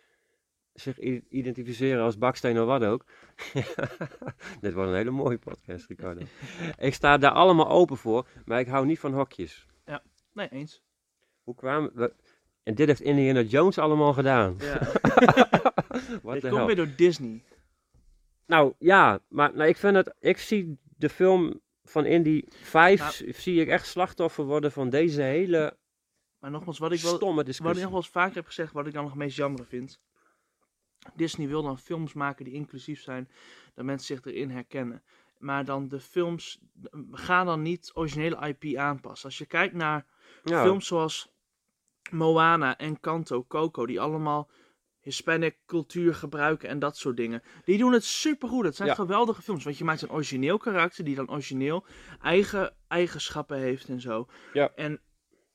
zich identificeren als baksteen of wat ook. Dit wordt een hele mooie podcast, Ricardo. ik sta daar allemaal open voor, maar ik hou niet van hokjes. Nee, eens. Hoe kwamen we... En dit heeft Indiana Jones allemaal gedaan. Ja. Dit komt weer door Disney. Nou ja, maar nou, ik vind het... Ik zie de film van 5 Nou. s- zie ik echt slachtoffer worden van deze hele Maar nogmaals, wat ik wel, stomme Wat ik discussie. nog wel eens vaker heb gezegd, wat ik dan nog meest jammer vind. Disney wil dan films maken die inclusief zijn, dat mensen zich erin herkennen. Maar dan de films gaan dan niet originele IP aanpassen. Als je kijkt naar Ja, films zoals Moana en Kanto, Coco, die allemaal Hispanic cultuur gebruiken en dat soort dingen. Die doen het supergoed. Het zijn Ja. geweldige films. Want je maakt een origineel karakter die dan origineel eigen eigenschappen heeft en zo. Ja. En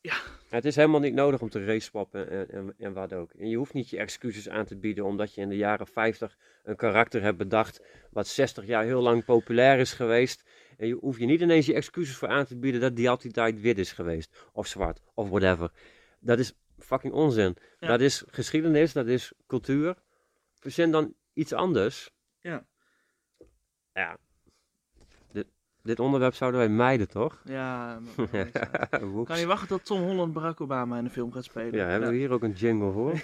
Ja, het is helemaal niet nodig om te race-swappen en, en, en wat ook. En je hoeft niet je excuses aan te bieden omdat je in de jaren 50 een karakter hebt bedacht wat 60 jaar heel lang populair is geweest. En je hoeft je niet ineens je excuses voor aan te bieden dat die altijd wit is geweest. Of zwart, of whatever. Dat is fucking onzin. Ja. Dat is geschiedenis, dat is cultuur. Verzin dan iets anders. Ja. Ja. Dit, dit onderwerp zouden wij mijden, toch? ja, maar- kan je wachten tot Tom Holland Barack Obama in de film gaat spelen? Ja, hebben we hier ook een jingle voor?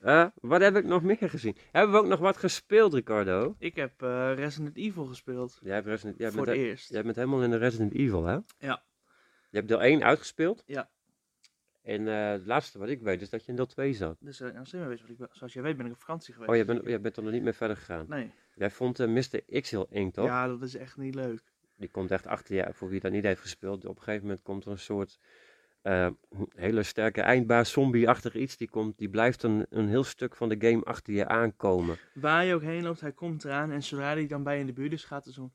Eh, wat heb ik nog meer gezien? Hebben we ook nog wat gespeeld, Ricardo? Ik heb eh, Resident Evil gespeeld. Jij, hebt Resident, jij, voor bent, het he- eerst. jij bent helemaal in de Resident Evil, hè? Ja. Je hebt deel 1 uitgespeeld. Ja. En eh, het laatste wat ik weet is dat je in deel 2 zat. Dus uh, als je weet, ik, ben- zoals jij weet ben ik op vakantie geweest. Oh, jij bent, jij bent er nog niet meer verder gegaan. Nee. Jij vond eh, Mr. X heel eng, toch? Ja, dat is echt niet leuk. Die komt echt achter je, voor wie dat niet heeft gespeeld. Op een gegeven moment komt er een soort eh, hele sterke eindbaas, zombie-achtig iets. Die, komt, die blijft een, een heel stuk van de game achter je aankomen. Waar je ook heen loopt, hij komt eraan. En zodra hij dan bij je in de buurt is, gaat er zo'n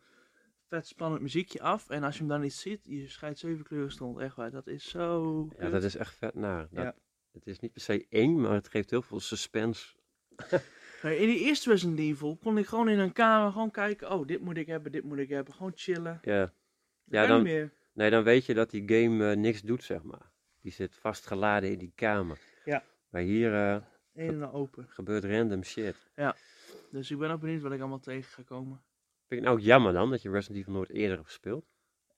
vet spannend muziekje af. En als je hem dan niet ziet, je scheidt zeven kleuren stond. Echt waar, dat is zo Ja, dat is echt vet naar. Dat, Ja. Het is niet per se eng, maar het geeft heel veel suspense. In die eerste Resident Evil kon ik gewoon in een kamer gewoon kijken. Oh, dit moet ik hebben, dit moet ik hebben. Gewoon chillen. Ja, Dat Ja, dan- meer. nee, dan weet je dat die game eh, niks doet, zeg maar. Die zit vastgeladen in die kamer. Ja. Maar hier Een en open. gebeurt random shit. Dus ik ben ook benieuwd wat ik allemaal tegen ga komen. Vind je het nou ook jammer dan dat je Resident Evil nooit eerder hebt gespeeld?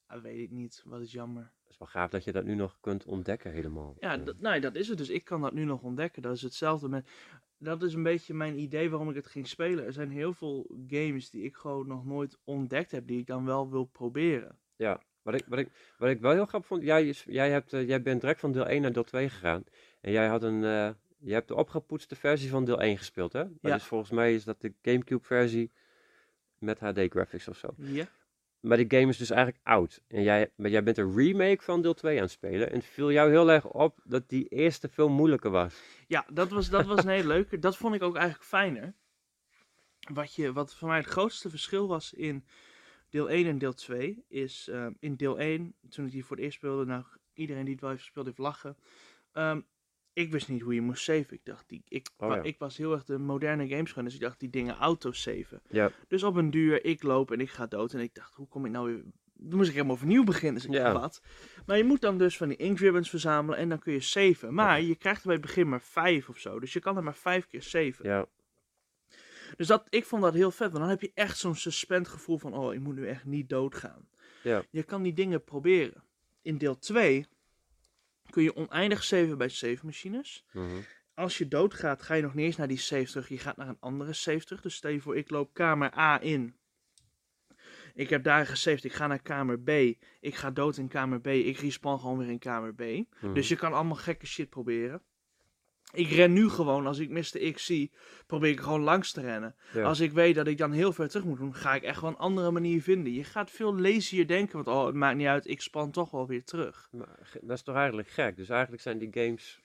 Ah, weet ik niet, wat is jammer. Het is wel gaaf dat je dat nu nog kunt ontdekken helemaal. Ja, Eh, dat, nee, dat is het dus. Ik kan dat nu nog ontdekken. Dat is hetzelfde met... Dat is een beetje mijn idee waarom ik het ging spelen. Er zijn heel veel games die ik gewoon nog nooit ontdekt heb, die ik dan wel wil proberen. Ja, wat ik, wat ik, wat ik wel heel grappig vond, jij, jij, hebt, eh, jij bent direct van deel 1 naar deel 2 gegaan. En jij had een, eh, je hebt de opgepoetste versie van deel 1 gespeeld, hè? Dat Ja. is volgens mij is dat de Gamecube versie met HD graphics of zo. Ja? Maar die game is dus eigenlijk oud. En jij, maar jij bent een remake van deel 2 aan het spelen. En het viel jou heel erg op dat die eerste veel moeilijker was. Ja, dat was, dat was een hele leuke. Dat vond ik ook eigenlijk fijner. Wat, je, wat voor mij het grootste verschil was in deel 1 en deel 2, is eh, in deel 1, toen ik die voor het eerst speelde, nou, iedereen die het wel heeft gespeeld heeft lachen. Ehm, ik wist niet hoe je moest saven. Ik dacht, die, ik, Oh ja. ik was heel erg de moderne games dus ik dacht die dingen auto-saven. Ja. Dus op een duur, ik loop en ik ga dood. En ik dacht, hoe kom ik nou weer... Dan moest ik helemaal opnieuw beginnen. Dus ik Ja. wat? Maar je moet dan dus van die ink ribbons verzamelen en dan kun je saven. Maar je krijgt er bij het begin maar vijf of zo. Dus je kan er maar vijf keer saven. Ja, Dus dat, ik vond dat heel vet. Want dan heb je echt zo'n suspend gevoel van, oh, ik moet nu echt niet doodgaan. Ja. Je kan die dingen proberen. In deel 2 kun je oneindig saven bij save machines. mhm. Als je doodgaat, ga je nog niet eens naar die save terug. Je gaat naar een andere save terug. Dus stel je voor, ik loop kamer A in. Ik heb daar gesaved. Ik ga naar kamer B. Ik ga dood in kamer B. Ik respawn gewoon weer in kamer B. mhm. Dus je kan allemaal gekke shit proberen. Ik ren nu gewoon, als ik Mr. X zie, probeer ik gewoon langs te rennen. Ja. Als ik weet dat ik dan heel ver terug moet doen, ga ik echt wel een andere manier vinden. Je gaat veel lazier denken, want oh, het maakt niet uit, ik span toch wel weer terug. Maar dat is toch eigenlijk gek? Dus eigenlijk zijn die games.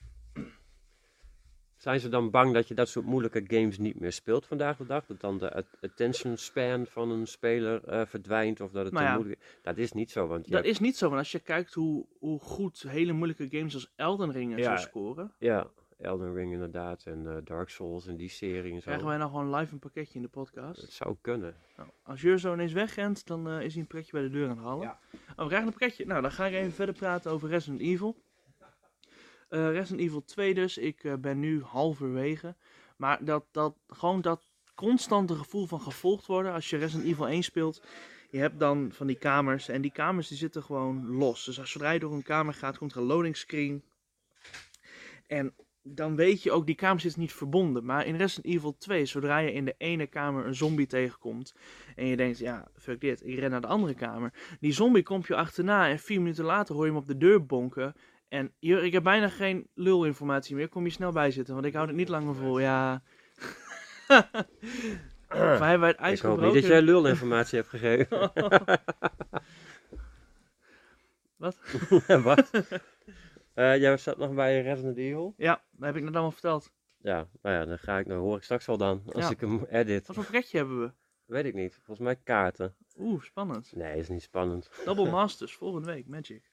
Zijn ze dan bang dat je dat soort moeilijke games niet meer speelt vandaag de dag? Dat dan de at- attention span van een speler eh, verdwijnt of dat het Nou te moeilijk is? Dat is niet zo, want Dat hebt- is niet zo, want als je kijkt hoe, hoe goed hele moeilijke games als Elden Ring en Ja. zo scoren, Ja, Elden Ring inderdaad en eh, Dark Souls en die serie en zo. krijgen wij nou gewoon live een pakketje in de podcast. Het zou kunnen. Nou, als Jur zo ineens wegrent, dan eh, is hij een pakketje bij de deur aan het halen. Ja. Oh, we krijgen een pakketje. Nou, dan ga ik even verder praten over Resident Evil. Eh, Resident Evil 2 dus. Ik eh, ben nu halverwege. Maar dat, dat, gewoon dat constante gevoel van gevolgd worden als je Resident Evil 1 speelt. Je hebt dan van die kamers en die kamers die zitten gewoon los. Dus als zodra je door een kamer gaat, komt er een loading screen. En dan weet je ook, die kamers zitten niet verbonden. Maar in Resident Evil 2, zodra je in de ene kamer een zombie tegenkomt. En je denkt, ja, fuck dit, ik ren naar de andere kamer. Die zombie komt je achterna en vier minuten later hoor je hem op de deur bonken. En Jur, ik heb bijna geen lulinformatie meer. Kom je snel bij zitten, want ik houd het niet langer vol. Ja. maar hebben wij het ijs Ik hoop niet dat jij lulinformatie hebt gegeven. Wat? Wat? Eh, jij zat nog bij Resident Evil? Ja, dat heb ik net allemaal verteld. Ja, nou ja, dan ga ik, dan hoor ik straks wel dan, als Ja. ik hem edit. Wat voor pakketje hebben we? Weet ik niet, volgens mij kaarten. Oeh, spannend. Nee, is niet spannend. Double Masters, volgende week, Magic.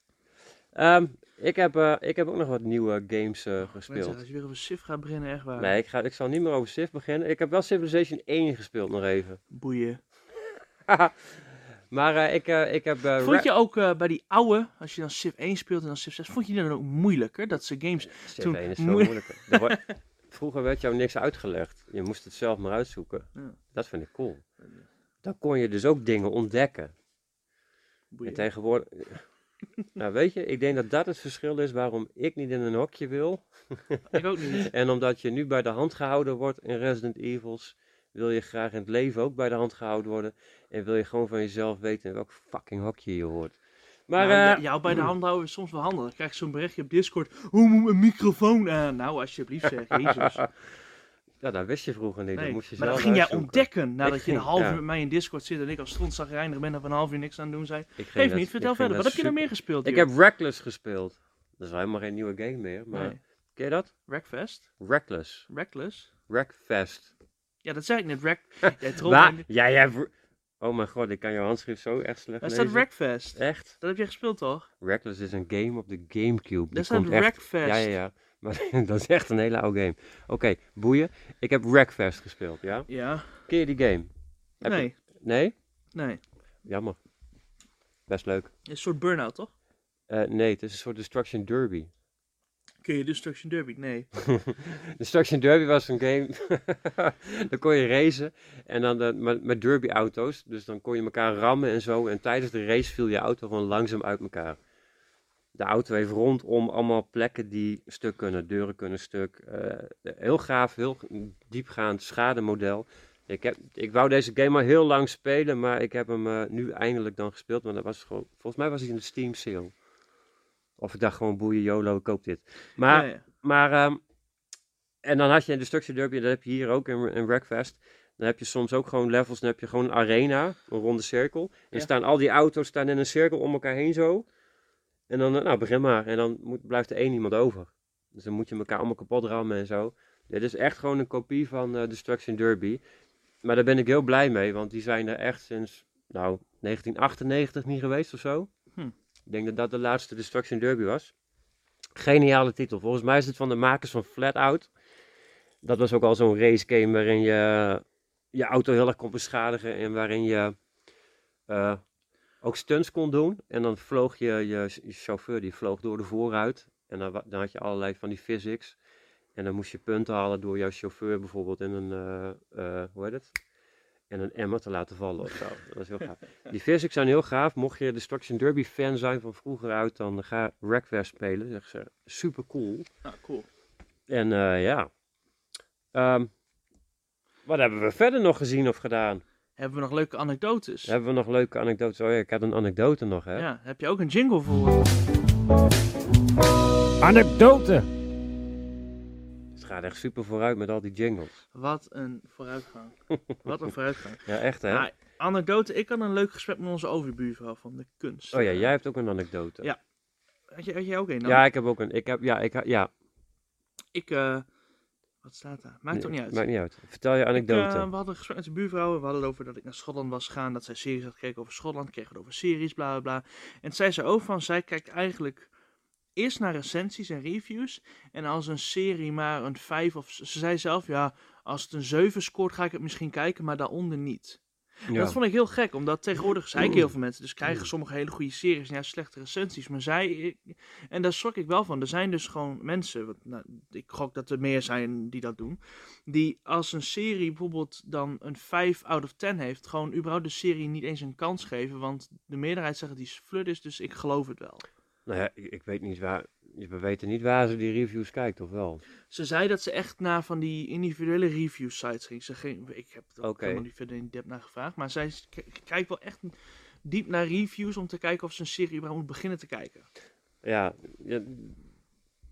Ehm, ik, heb, eh, ik heb ook nog wat nieuwe games Mensen, gespeeld. als je weer over Civ gaat beginnen, echt waar. Nee, ik, ga, ik zal niet meer over Civ beginnen. Ik heb wel Civilization 1 gespeeld nog even. Boeien. maar eh, ik, eh, ik heb... eh, Vond je ook bij die oude, als je dan Civ 1 speelt en dan Civ 6, vond je die dan ook moeilijker? Dat ze games... Civ toen 1 is veel moe- moeilijker. Er wordt- Vroeger werd jou niks uitgelegd. Je moest het zelf maar uitzoeken. Ja. Dat vind ik cool. Dan kon je dus ook dingen ontdekken. En tegenwoordig... nou weet je, ik denk dat dat het verschil is waarom ik niet in een hokje wil. Ik ook niet. En omdat je nu bij de hand gehouden wordt in Resident Evils, wil je graag in het leven ook bij de hand gehouden worden. En wil je gewoon van jezelf weten in welk fucking hokje je hoort. Maar nou, ja, eh, jou bij de hand houden is soms wel handig. Dan krijg je zo'n berichtje op Discord. Hoe moet mijn microfoon aan? Nou, alsjeblieft zeg, jezus. ja, dat wist je vroeger niet. Nee. Dat moest je Maar dat zelf ging jij uitzoeken. ontdekken nadat Ik je een ging- half ja. uur met mij in Discord zit en ik als strontzagrijnig ben en van een half uur niks aan het doen ging Geef dat- niet, vertel verder. dat Wat heb je nou meer gespeeld Ik hier? heb Reckless gespeeld. Dat is helemaal geen nieuwe game meer, maar Nee. ken je dat? Wreckfest? Reckless. Reckless? Wreckfest. Ja, dat zei ik net. Trolt Waar? mij. Jij hebt... Oh mijn god, ik kan jouw handschrift zo echt slecht Daar lezen. staat Wreckfest. Echt? Dat heb jij gespeeld toch? Reckless is een game op de Gamecube. Daar staat echt... Wreckfest. Ja, ja, ja. Maar dat is echt een hele oude game. Oké, boeien. Ik heb Wreckfest gespeeld, ja? Ja. Ken je die game? Heb je- Nee. Nee? Nee. Jammer. Best leuk. Een soort burn-out toch? Eh, nee, het is een soort Destruction Derby. Kun je Destruction Derby? Nee. Destruction Derby was een game. dan kon je racen. En dan met, met derby auto's. Dus dan kon je elkaar rammen en zo. En tijdens de race viel je auto gewoon langzaam uit elkaar. De auto heeft rondom allemaal plekken die stuk kunnen. Deuren kunnen stuk. Eh, heel gaaf, heel diepgaand schademodel. Ik, heb, ik wou deze game al heel lang spelen. Maar ik heb hem eh, nu eindelijk dan gespeeld. Want dat was gewoon, volgens mij was hij in de Steam sale. Of ik dacht gewoon boeien YOLO, ik koop dit. Maar Ja, ja. maar, ehm, en dan had je in Destruction Derby, dat heb je hier ook in, in Wreckfest. Dan heb je soms ook gewoon levels, dan heb je gewoon een arena, een ronde cirkel. En Ja. staan al die auto's staan in een cirkel om elkaar heen zo. En dan, nou, begin maar. En dan moet, blijft er één iemand over. Dus dan moet je elkaar allemaal kapot rammen en zo. Dit is echt gewoon een kopie van eh, Destruction Derby. Maar daar ben ik heel blij mee, want die zijn er echt sinds, nou, 1998 niet geweest of zo. Hm. Ik denk dat dat de laatste Destruction Derby was. Geniale titel. Volgens mij is het van de makers van Flatout. Dat was ook al zo'n race game waarin je je auto heel erg kon beschadigen. En waarin je eh, ook stunts kon doen. En dan vloog je, je, chauffeur die vloog door de vooruit. En dan, dan had je allerlei van die physics. En dan moest je punten halen door jouw chauffeur bijvoorbeeld in een, eh, eh, hoe heet het? In een emmer te laten vallen of zo. Dat was heel gaaf. Die physics zijn heel gaaf. Mocht je Destruction Derby fan zijn van vroeger uit, dan ga Wreckfest spelen. Zeg ze, super cool. Nou, cool. En eh, ja. Ehm, wat hebben we verder nog gezien of gedaan? Hebben we nog leuke anekdotes? Hebben we nog leuke anekdotes? Oh ja, ik had een anekdote nog, hè? Ja, heb je ook een jingle voor? Anekdote. Gaat echt super vooruit met al die jingles. Wat een vooruitgang. Wat een vooruitgang. Ja, echt hè? Nou, anekdote, ik had een leuk gesprek met onze overbuurvrouw van de kunst. oh ja, jij hebt ook een anekdote. Ja. Had, je, had jij ook een? dan? Ja, ik heb ook een. Ik heb, ja, ik, ja. Ik, eh, wat staat daar? Maakt Nee, toch niet uit. Maakt niet uit. Vertel je Ik, anekdote. eh, we hadden een gesprek met de buurvrouw. We hadden het over dat ik naar Schotland was gegaan. Dat zij series had gekeken over Schotland. Kregen we het over series, bla bla bla. En zei ze ook van, zij kijkt eigenlijk eerst naar recensies en reviews. En als een serie maar een 5 of... Ze zei zelf, ja, als het een 7 scoort ga ik het misschien kijken, maar daaronder niet. ja. Dat vond ik heel gek, omdat tegenwoordig zeiken heel veel mensen. Dus krijgen sommige hele goede series en ja, slechte recensies. Maar zij, en daar schrok ik wel van. Er zijn dus gewoon mensen, wat, nou, ik gok dat er meer zijn die dat doen. Die als een serie bijvoorbeeld dan een 5 out of 10 heeft, gewoon überhaupt de serie niet eens een kans geven. Want de meerderheid zegt dat die flut is, dus ik geloof het wel. Nou ja, ik, ik weet niet waar. We weten niet waar ze die reviews kijkt, of wel? Ze zei dat ze echt naar van die individuele review sites ging. Ze ging ik heb er Oké. helemaal niet verder in depth naar gevraagd. Maar zij kijkt wel echt diep naar reviews om te kijken of ze een serie überhaupt moet beginnen te kijken. Ja, ja,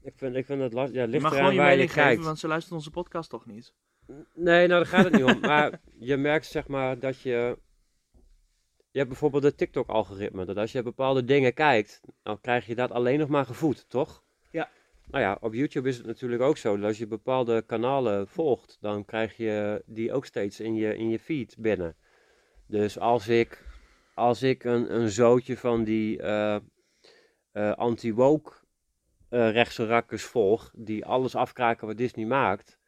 ik vind, ik vind het lastig. Ja, Je ligt mag gewoon je mening geven, kijkt. want ze luistert onze podcast toch niet. Nee, nou daar gaat het niet om. Maar je merkt zeg maar dat je... Je hebt bijvoorbeeld het TikTok-algoritme. Dat als je bepaalde dingen kijkt, dan krijg je dat alleen nog maar gevoed, toch? Ja. nou ja, op YouTube is het natuurlijk ook zo. Dat als je bepaalde kanalen volgt, dan krijg je die ook steeds in je, in je feed binnen. Dus als ik, als ik een, een zootje van die eh, eh, anti-woke eh, rechtse rakkers volg, die alles afkraken wat Disney maakt,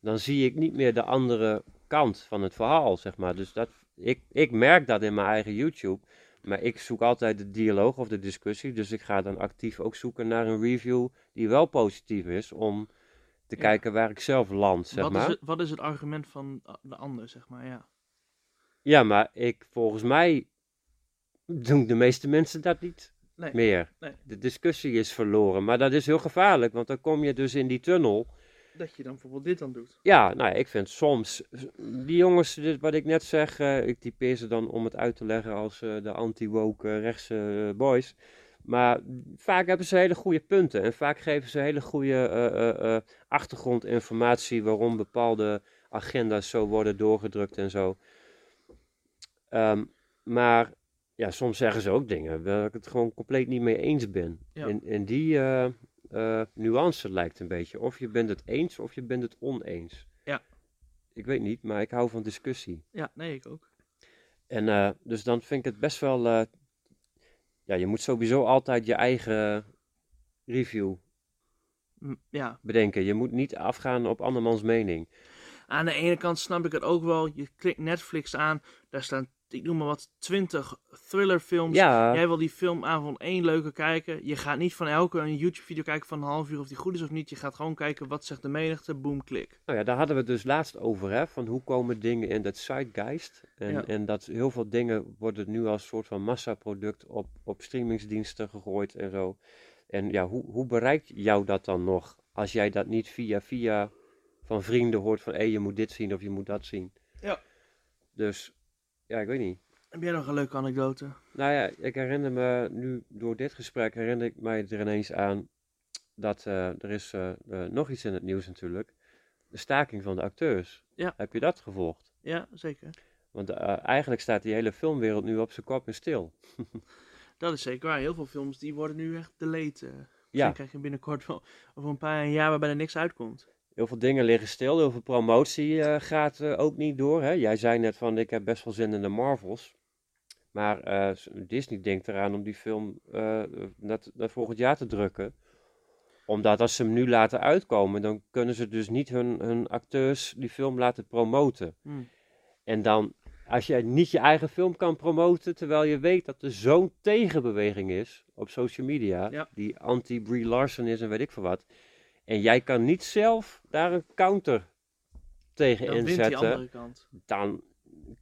dan zie ik niet meer de andere kant van het verhaal, zeg maar. Dus dat, ik, ik merk dat in mijn eigen YouTube. Maar ik zoek altijd de dialoog of de discussie. Dus ik ga dan actief ook zoeken naar een review die wel positief is. Om te Ja. kijken waar ik zelf land, zeg wat, maar. is het, wat is het argument van de ander, zeg maar, ja. Ja, maar ik, volgens mij doen de meeste mensen dat niet Nee. meer. Nee. De discussie is verloren. Maar dat is heel gevaarlijk, want dan kom je dus in die tunnel. Dat je dan bijvoorbeeld dit dan doet. Ja, nou, ja, ik vind soms, die jongens, dit wat ik net zeg, eh, ik typeer ze dan om het uit te leggen als eh, de anti-woke eh, rechtse boys. Maar vaak hebben ze hele goede punten en vaak geven ze hele goede achtergrondinformatie waarom bepaalde agenda's zo worden doorgedrukt en zo. Ehm, maar ja, soms zeggen ze ook dingen waar ik het gewoon compleet niet mee eens ben. Ja. En, en die eh, nuance lijkt een beetje. Of je bent het eens of je bent het oneens. Ja. Ik weet niet, maar ik hou van discussie. Ja, nee, ik ook. En eh, dus dan vind ik het best wel. eh, ja, je moet sowieso altijd je eigen review Ja, bedenken. Je moet niet afgaan op andermans mening. aan de ene kant snap ik het ook wel. Je klikt Netflix aan, daar staan, ik noem maar wat, 20 thrillerfilms. Ja, Jij wil die filmavond één leuke kijken. Je gaat niet van elke een YouTube-video kijken van een half uur of die goed is of niet. Je gaat gewoon kijken wat zegt de menigte, boom, klik. nou ja, daar hadden we het dus laatst over. Hè, van hoe komen dingen in dat zeitgeist. En, Ja. en dat heel veel dingen worden nu als soort van massaproduct op, op streamingsdiensten gegooid en zo. En ja, hoe, hoe bereikt jou dat dan nog? Als jij dat niet via via van vrienden hoort van hé, je moet dit zien of je moet dat zien. Ja. Dus ja, ik weet niet. Heb jij nog een leuke anekdote? Nou ja, ik herinner me nu door dit gesprek herinner ik mij er ineens aan dat eh, er is eh, eh, nog iets in het nieuws natuurlijk. De staking van de acteurs. Ja. Heb je dat gevolgd? Ja, zeker. Want eigenlijk staat die hele filmwereld nu op zijn kop en stil. Dat is zeker waar. Heel veel films die worden nu echt delayed. eh. Misschien Ja, krijg je binnenkort wel over een paar jaar waarbij er niks uitkomt. Heel veel dingen liggen stil, heel veel promotie eh, gaat eh, ook niet door. Hè? Jij zei net van ik heb best wel zin in de Marvels. Maar eh, Disney denkt eraan om die film naar, naar volgend jaar te drukken. Omdat als ze hem nu laten uitkomen, dan kunnen ze dus niet hun, hun acteurs die film laten promoten. Hm. En dan, als je niet je eigen film kan promoten, terwijl je weet dat er zo'n tegenbeweging is op social media, Ja. die anti-Brie Larson is en weet ik veel wat. En jij kan niet zelf daar een counter tegen Dan wint die inzetten, andere kant. dan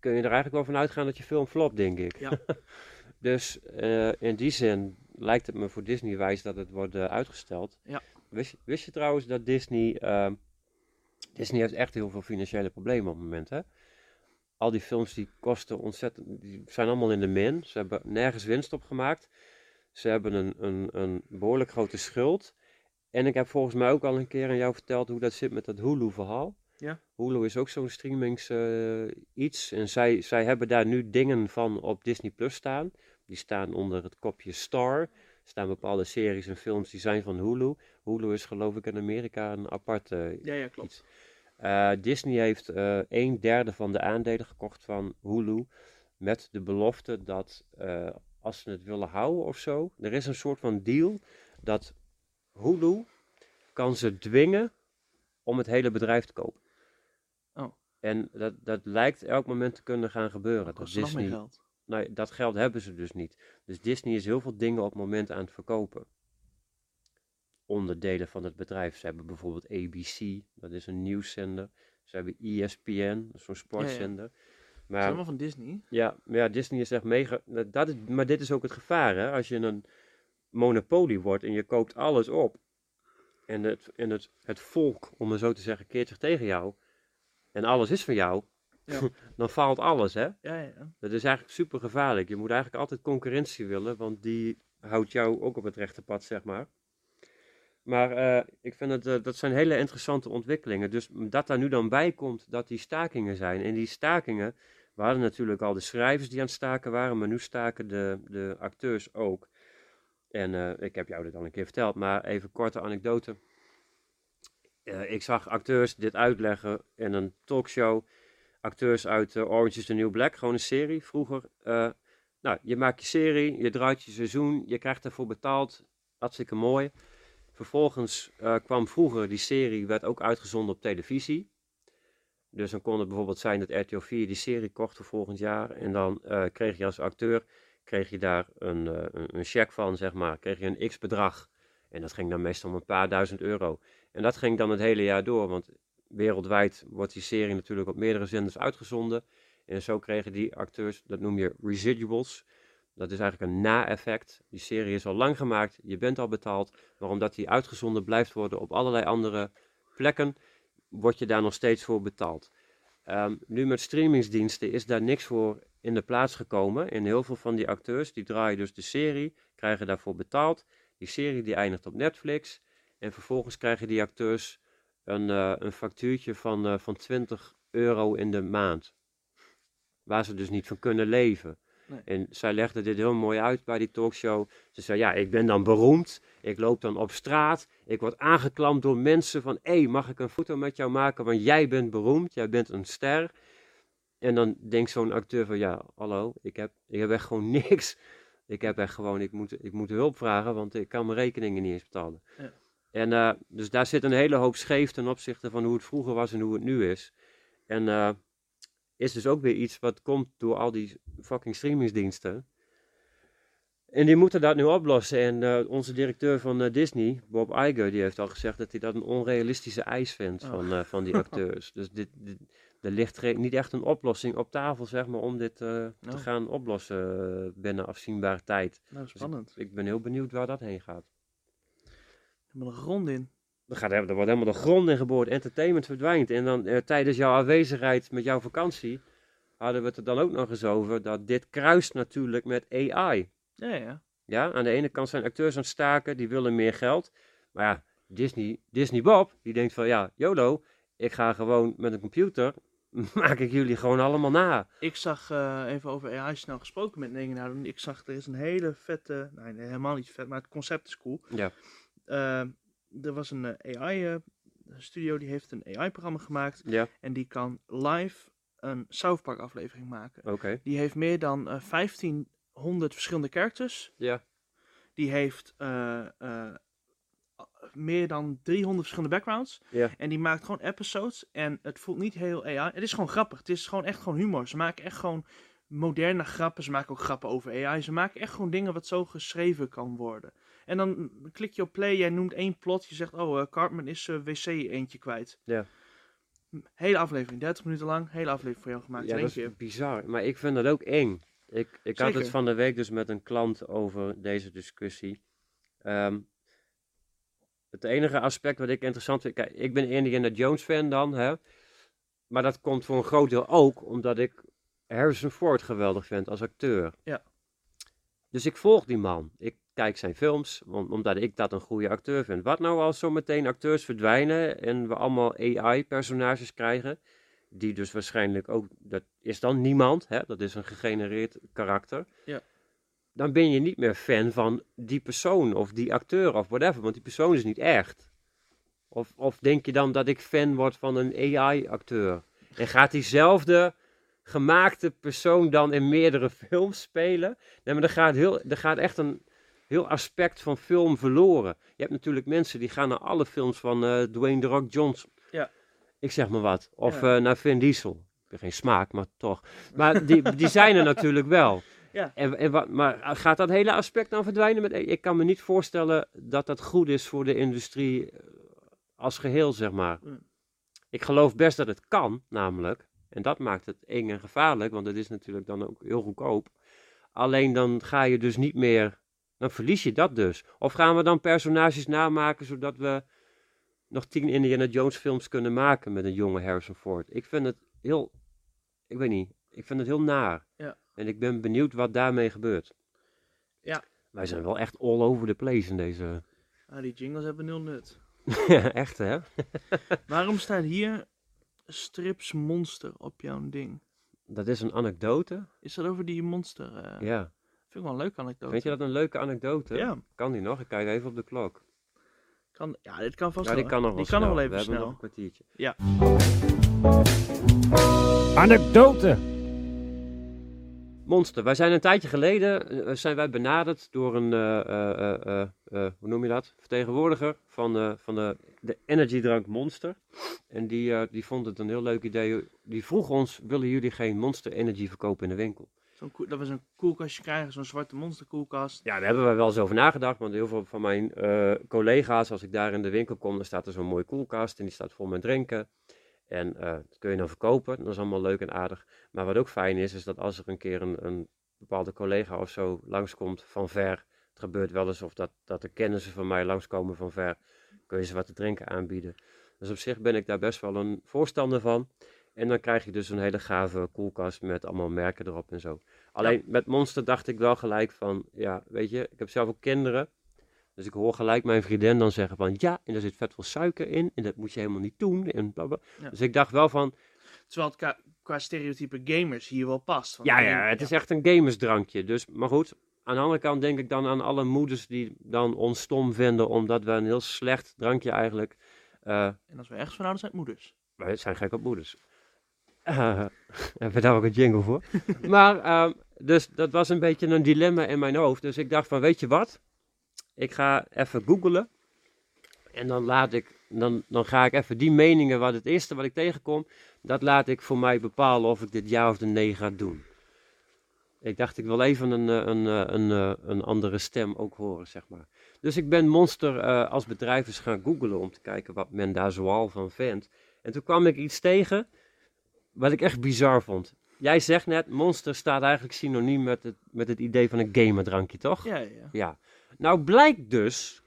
kun je er eigenlijk wel van uitgaan dat je film flopt, denk ik. Ja. dus eh, in die zin lijkt het me voor Disney wijs dat het wordt eh, uitgesteld. Ja. Wist, je, wist je trouwens dat Disney... ehm, Disney heeft echt heel veel financiële problemen op het moment, hè? Al die films die kosten ontzettend... Die zijn allemaal in de min. Ze hebben nergens winst op gemaakt. Ze hebben een, een, een behoorlijk grote schuld. En ik heb volgens mij ook al een keer aan jou verteld hoe dat zit met dat Hulu-verhaal. Ja. Hulu is ook zo'n streamings eh, iets. En zij, zij hebben daar nu dingen van op Disney Plus staan. Die staan onder het kopje Star. Er staan bepaalde series en films die zijn van Hulu. Hulu is geloof ik in Amerika een apart eh, Ja, ja, klopt. iets. Eh, Disney heeft een derde van de aandelen gekocht van Hulu. Met de belofte dat als ze het willen houden of zo. Er is een soort van deal dat Hulu kan ze dwingen om het hele bedrijf te kopen. Oh. En dat, dat lijkt elk moment te kunnen gaan gebeuren. Dat kost Disney, geld. nou, dat geld hebben ze dus niet. Dus Disney is heel veel dingen op het moment aan het verkopen. Onderdelen van het bedrijf. Ze hebben bijvoorbeeld ABC, dat is een nieuwszender. Ze hebben ESPN, dat is zo'n sportzender. Dat is Maar allemaal van Disney. ja, maar ja, Disney is echt mega. Dat is, maar dit is ook het gevaar, hè? Als je een monopolie wordt en je koopt alles op. En het, en het, het volk, om het zo te zeggen, keert zich tegen jou. En alles is van jou. Ja. dan faalt alles, hè? Ja, ja. Dat is eigenlijk super gevaarlijk. Je moet eigenlijk altijd concurrentie willen, want die houdt jou ook op het rechte pad, zeg maar. Maar eh, ik vind het, eh, dat zijn hele interessante ontwikkelingen. Dus dat daar nu dan bij komt dat die stakingen zijn. En die stakingen, we hadden natuurlijk al de schrijvers die aan het staken waren, maar nu staken de, de acteurs ook. En eh, ik heb jou dit al een keer verteld, maar even korte anekdote. Eh, ik zag acteurs dit uitleggen in een talkshow. Acteurs uit eh, Orange is the New Black, gewoon een serie vroeger. Nou, je maakt je serie, je draait je seizoen, je krijgt ervoor betaald. Hartstikke mooi. Vervolgens kwam vroeger die serie, werd ook uitgezonden op televisie. Dus dan kon het bijvoorbeeld zijn dat RTL 4 die serie kocht voor volgend jaar. En dan kreeg je als acteur kreeg je daar een, eh, een, een cheque van, zeg maar. Kreeg je een x-bedrag. En dat ging dan meestal om een paar duizend euro. En dat ging dan het hele jaar door, want wereldwijd wordt die serie natuurlijk op meerdere zenders uitgezonden. En zo kregen die acteurs, dat noem je residuals. Dat is eigenlijk een na-effect. Die serie is al lang gemaakt, je bent al betaald. Maar omdat die uitgezonden blijft worden op allerlei andere plekken, word je daar nog steeds voor betaald. Ehm, nu met streamingsdiensten is daar niks voor in de plaats gekomen. En heel veel van die acteurs, die draaien dus de serie, krijgen daarvoor betaald. Die serie die eindigt op Netflix. En vervolgens krijgen die acteurs een, eh, een factuurtje van, eh, van 20 euro in de maand. Waar ze dus niet van kunnen leven. Nee. En zij legde dit heel mooi uit bij die talkshow. Ze zei, ja, ik ben dan beroemd. Ik loop dan op straat. Ik word aangeklampt door mensen van... Hé, hey, mag ik een foto met jou maken? Want jij bent beroemd. Jij bent een ster. En dan denkt zo'n acteur van... Ja, hallo, ik heb, ik heb echt gewoon niks. Ik heb echt gewoon... Ik moet, ik moet hulp vragen, want ik kan mijn rekeningen niet eens betalen. Ja. En eh, dus daar zit een hele hoop scheef ten opzichte van hoe het vroeger was en hoe het nu is. En eh, is dus ook weer iets wat komt door al die fucking streamingsdiensten. En die moeten dat nu oplossen. En eh, onze directeur van Disney, Bob Iger, die heeft al gezegd dat hij dat een onrealistische eis vindt Oh. van, van die acteurs. dus dit, dit, er ligt niet echt een oplossing op tafel, zeg maar, om dit eh, te Oh. gaan oplossen eh, binnen afzienbare tijd. Nou, spannend. Ik ben heel benieuwd waar dat heen gaat. Helemaal een grond in. Er, gaat, er wordt helemaal de grond in geboord, entertainment verdwijnt. En dan eh, tijdens jouw aanwezigheid met jouw vakantie hadden we het er dan ook nog eens over dat dit kruist natuurlijk met AI. Ja, ja. Ja, aan de ene kant zijn acteurs aan het staken, die willen meer geld. Maar ja, Disney, Disney Bob, die denkt van ja, YOLO, ik ga gewoon met een computer, maak ik jullie gewoon allemaal na. Ik zag, eh, even over AI snel gesproken met dingen. Nou, ik zag, er is een hele vette, nee, nee, helemaal niet vet, maar het concept is cool. Ja, Eh, er was een AI-studio, die heeft een AI-programma gemaakt. ja, En die kan live een South Park aflevering maken. oké. Die heeft meer dan eh 1500 verschillende characters. Ja, Die heeft eh, eh, meer dan 300 verschillende backgrounds. En die maakt gewoon episodes. En het voelt niet heel AI. Het is gewoon grappig. Het is gewoon echt gewoon humor. Ze maken echt gewoon moderne grappen. Ze maken ook grappen over AI. Ze maken echt gewoon dingen wat zo geschreven kan worden. En dan klik je op play. Jij noemt één plot. Je zegt, oh, eh, Cartman is eh, wc eentje kwijt. Ja. Hele aflevering. 30 minuten lang. Hele aflevering voor jou gemaakt. ja dat is bizar. Maar ik vind dat ook eng. Ik, ik had het van de week dus met een klant over deze discussie. Ehm, het enige aspect wat ik interessant vind, kijk, ik ben Indiana Jones fan dan, hè. Maar dat komt voor een groot deel ook omdat ik Harrison Ford geweldig vind als acteur. Ja. Dus ik volg die man. Ik kijk zijn films, om- omdat ik dat een goede acteur vind. Wat nou als zometeen acteurs verdwijnen en we allemaal AI-personages krijgen, die dus waarschijnlijk ook, dat is dan niemand, hè? dat is een gegenereerd karakter. Ja. Dan ben je niet meer fan van die persoon of die acteur of whatever, want die persoon is niet echt. Of, of denk je dan dat ik fan word van een AI-acteur? En gaat diezelfde gemaakte persoon dan in meerdere films spelen? Nee, maar er gaat, heel, er gaat echt een heel aspect van film verloren. Je hebt natuurlijk mensen die gaan naar alle films van eh, Dwayne The Rock Johnson. Ja. Ik zeg maar wat. Of Ja. eh, naar Vin Diesel. Ik heb geen smaak, maar toch. Maar die, die zijn er natuurlijk wel. Ja. En, en wat, maar gaat dat hele aspect dan verdwijnen? Met, ik kan me niet voorstellen dat dat goed is voor de industrie eh, als geheel, zeg maar. Ik geloof best dat het kan, namelijk. En dat maakt het eng en gevaarlijk, want het is natuurlijk dan ook heel goedkoop. Alleen dan ga je dus niet meer, dan verlies je dat dus. Of gaan we dan personages namaken zodat we nog tien Indiana Jones films kunnen maken met een jonge Harrison Ford. Ik vind het heel, ik weet niet, ik vind het heel naar. Ja. En ik ben benieuwd wat daarmee gebeurt. Ja. Wij zijn wel echt all over the place in deze, Ah, die jingles hebben nul nut. echt hè? Waarom staat hier strips monster op jouw ding? Dat is een anekdote. Is dat over die monster? eh? Ja. Vind Vind ik wel een leuke anekdote. Vind je dat een leuke anekdote? Ja. Kan die nog? Ik kijk even op de klok. Kan, ja, dit kan vast Ja, die wel. kan nog wel Die kan nog snel. wel even We hebben snel. nog een kwartiertje. Anekdote. Monster. Wij zijn een tijdje geleden eh, zijn wij benaderd door een, eh, eh, hoe noem je dat? Vertegenwoordiger van, van de, de energiedrank Monster. En die, die vond het een heel leuk idee. Die vroeg ons, willen jullie geen Monster Energy verkopen in de winkel? Dat we zo'n koelkastje krijgen, zo'n zwarte monsterkoelkast. Ja, daar hebben wij wel eens over nagedacht. Want heel veel van mijn collega's, als ik daar in de winkel kom, dan staat er zo'n mooie koelkast. En die staat vol met drinken. En eh, dat kun je dan verkopen. Dat is allemaal leuk en aardig. Maar wat ook fijn is, is dat als er een keer een, een bepaalde collega of zo langskomt van ver. Het gebeurt wel eens of dat, dat de kennissen van mij langskomen van ver. Kun je ze wat te drinken aanbieden. Dus op zich ben ik daar best wel een voorstander van. En dan krijg je dus een hele gave koelkast met allemaal merken erop en zo. Alleen met Monster dacht ik wel gelijk van, ja, weet je, ik heb zelf ook kinderen. Dus ik hoor gelijk mijn vriendin dan zeggen van, ja, en er zit vet veel suiker in. En dat moet je helemaal niet doen. En. Ja. Dus ik dacht wel van, Terwijl het qua, qua stereotype gamers hier wel past. Want ja, ja, het is echt een gamersdrankje. Dus, maar goed, aan de andere kant denk ik dan aan alle moeders die dan ons stom vinden. Omdat we een heel slecht drankje eigenlijk... eh, En als we ergens van houden, zijn het moeders. wij zijn gek op moeders. Eh, hebben we daar ook een jingle voor? maar, ehm, dus dat was een beetje een dilemma in mijn hoofd. Dus ik dacht van, weet je wat? Ik ga even googlen. En dan, laat ik, dan, dan ga ik even die meningen, wat het eerste wat ik tegenkom, dat laat ik voor mij bepalen of ik dit ja of de nee ga doen. Ik dacht, ik wil even een, eh, een, eh, een, eh, een andere stem ook horen, zeg maar. Dus ik ben Monster als bedrijf eens gaan googlen om te kijken wat men daar zoal van vindt. En toen kwam ik iets tegen wat ik echt bizar vond. Jij zegt net, Monster staat eigenlijk synoniem met het, met het idee van een gamerdrankje, toch? Ja, ja. Ja. Nou blijkt dus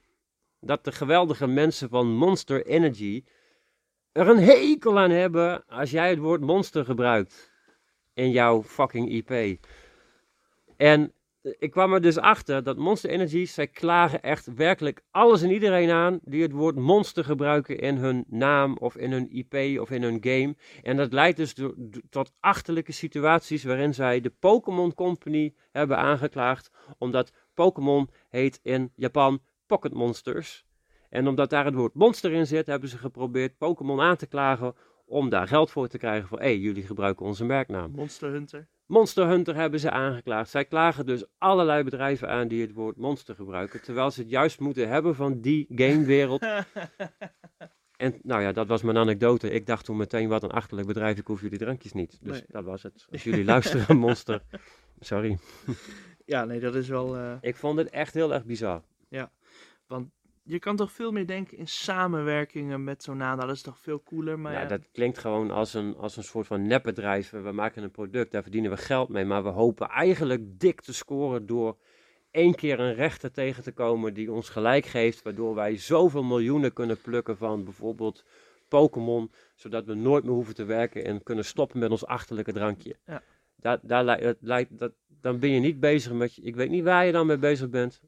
dat de geweldige mensen van Monster Energy er een hekel aan hebben als jij het woord monster gebruikt in jouw fucking IP. En eh, ik kwam er dus achter dat Monster Energy, zij klagen echt werkelijk alles en iedereen aan die het woord monster gebruiken in hun naam of in hun IP of in hun game. En dat leidt dus tot achterlijke situaties waarin zij de Pokémon Company hebben aangeklaagd omdat Pokémon heet in Japan Pocket Monsters. En omdat daar het woord monster in zit, hebben ze geprobeerd Pokémon aan te klagen om daar geld voor te krijgen van, hé, hey, jullie gebruiken onze merknaam. Monster Hunter. Monster Hunter hebben ze aangeklaagd. Zij klagen dus allerlei bedrijven aan die het woord monster gebruiken, terwijl ze het juist moeten hebben van die gamewereld. En nou ja, dat was mijn anekdote. Ik dacht toen meteen, wat een achterlijk bedrijf, ik hoef jullie drankjes niet. Dus Nee. dat was het. Als jullie luisteren, monster. Sorry. Ja, nee, dat is wel... eh, Ik vond het echt heel erg bizar. je kan toch veel meer denken in samenwerkingen met zo'n naam. Dat is toch veel cooler, maar ja, ja. dat klinkt gewoon als een, als een soort van nepbedrijf. We maken een product, daar verdienen we geld mee. Maar we hopen eigenlijk dik te scoren door één keer een rechter tegen te komen die ons gelijk geeft. Waardoor wij zoveel miljoenen kunnen plukken van bijvoorbeeld Pokémon. Zodat we nooit meer hoeven te werken en kunnen stoppen met ons achterlijke drankje. Ja. Daar, daar, lijkt, dat, dan ben je niet bezig met, je- ik weet niet waar je dan mee bezig bent.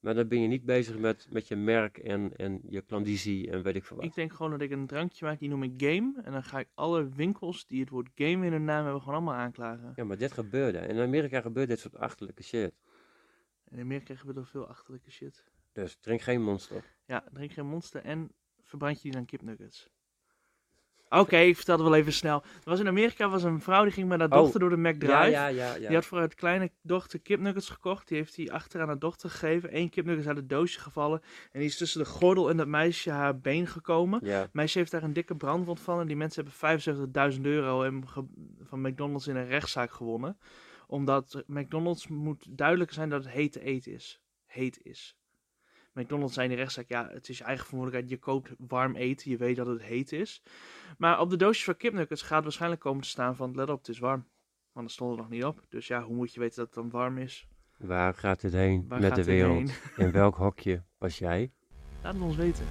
Maar dan ben je niet bezig met, met je merk en, en je klandizie en weet ik veel wat. Ik denk gewoon dat ik een drankje maak, die noem ik game. En dan ga ik alle winkels die het woord game in hun naam hebben, gewoon allemaal aanklagen. Ja, maar dit gebeurde. In Amerika gebeurt dit soort achterlijke shit. In Amerika gebeurt er veel achterlijke shit. Dus drink geen monster. Ja, drink geen monster en verbrand je die dan kipnuggets. Oké, ik vertel het wel even snel. Er was in Amerika was een vrouw die ging met haar Oh. dochter door de McDrive. Ja, ja, ja. ja. Die had voor haar kleine dochter kipnuggets gekocht. Die heeft hij achter aan haar dochter gegeven. Eén kipnugget is uit het doosje gevallen. En die is tussen de gordel en dat meisje haar been gekomen. ja. Het meisje heeft daar een dikke brandwond van. En die mensen hebben 75.000 euro van McDonald's in een rechtszaak gewonnen. Omdat McDonald's moet duidelijk zijn dat het hete eten is. Heet is. McDonald's zei in de rechtszaak, ja, het is je eigen verantwoordelijkheid. Je koopt warm eten, je weet dat het heet is. Maar op de doosjes van kipnuggets gaat waarschijnlijk komen te staan van, let op, het is warm. Want dat stond er nog niet op. Dus ja, hoe moet je weten dat het dan warm is? Waar gaat dit heen Waar met de wereld? heen? In welk hokje was jij? Laat het ons weten.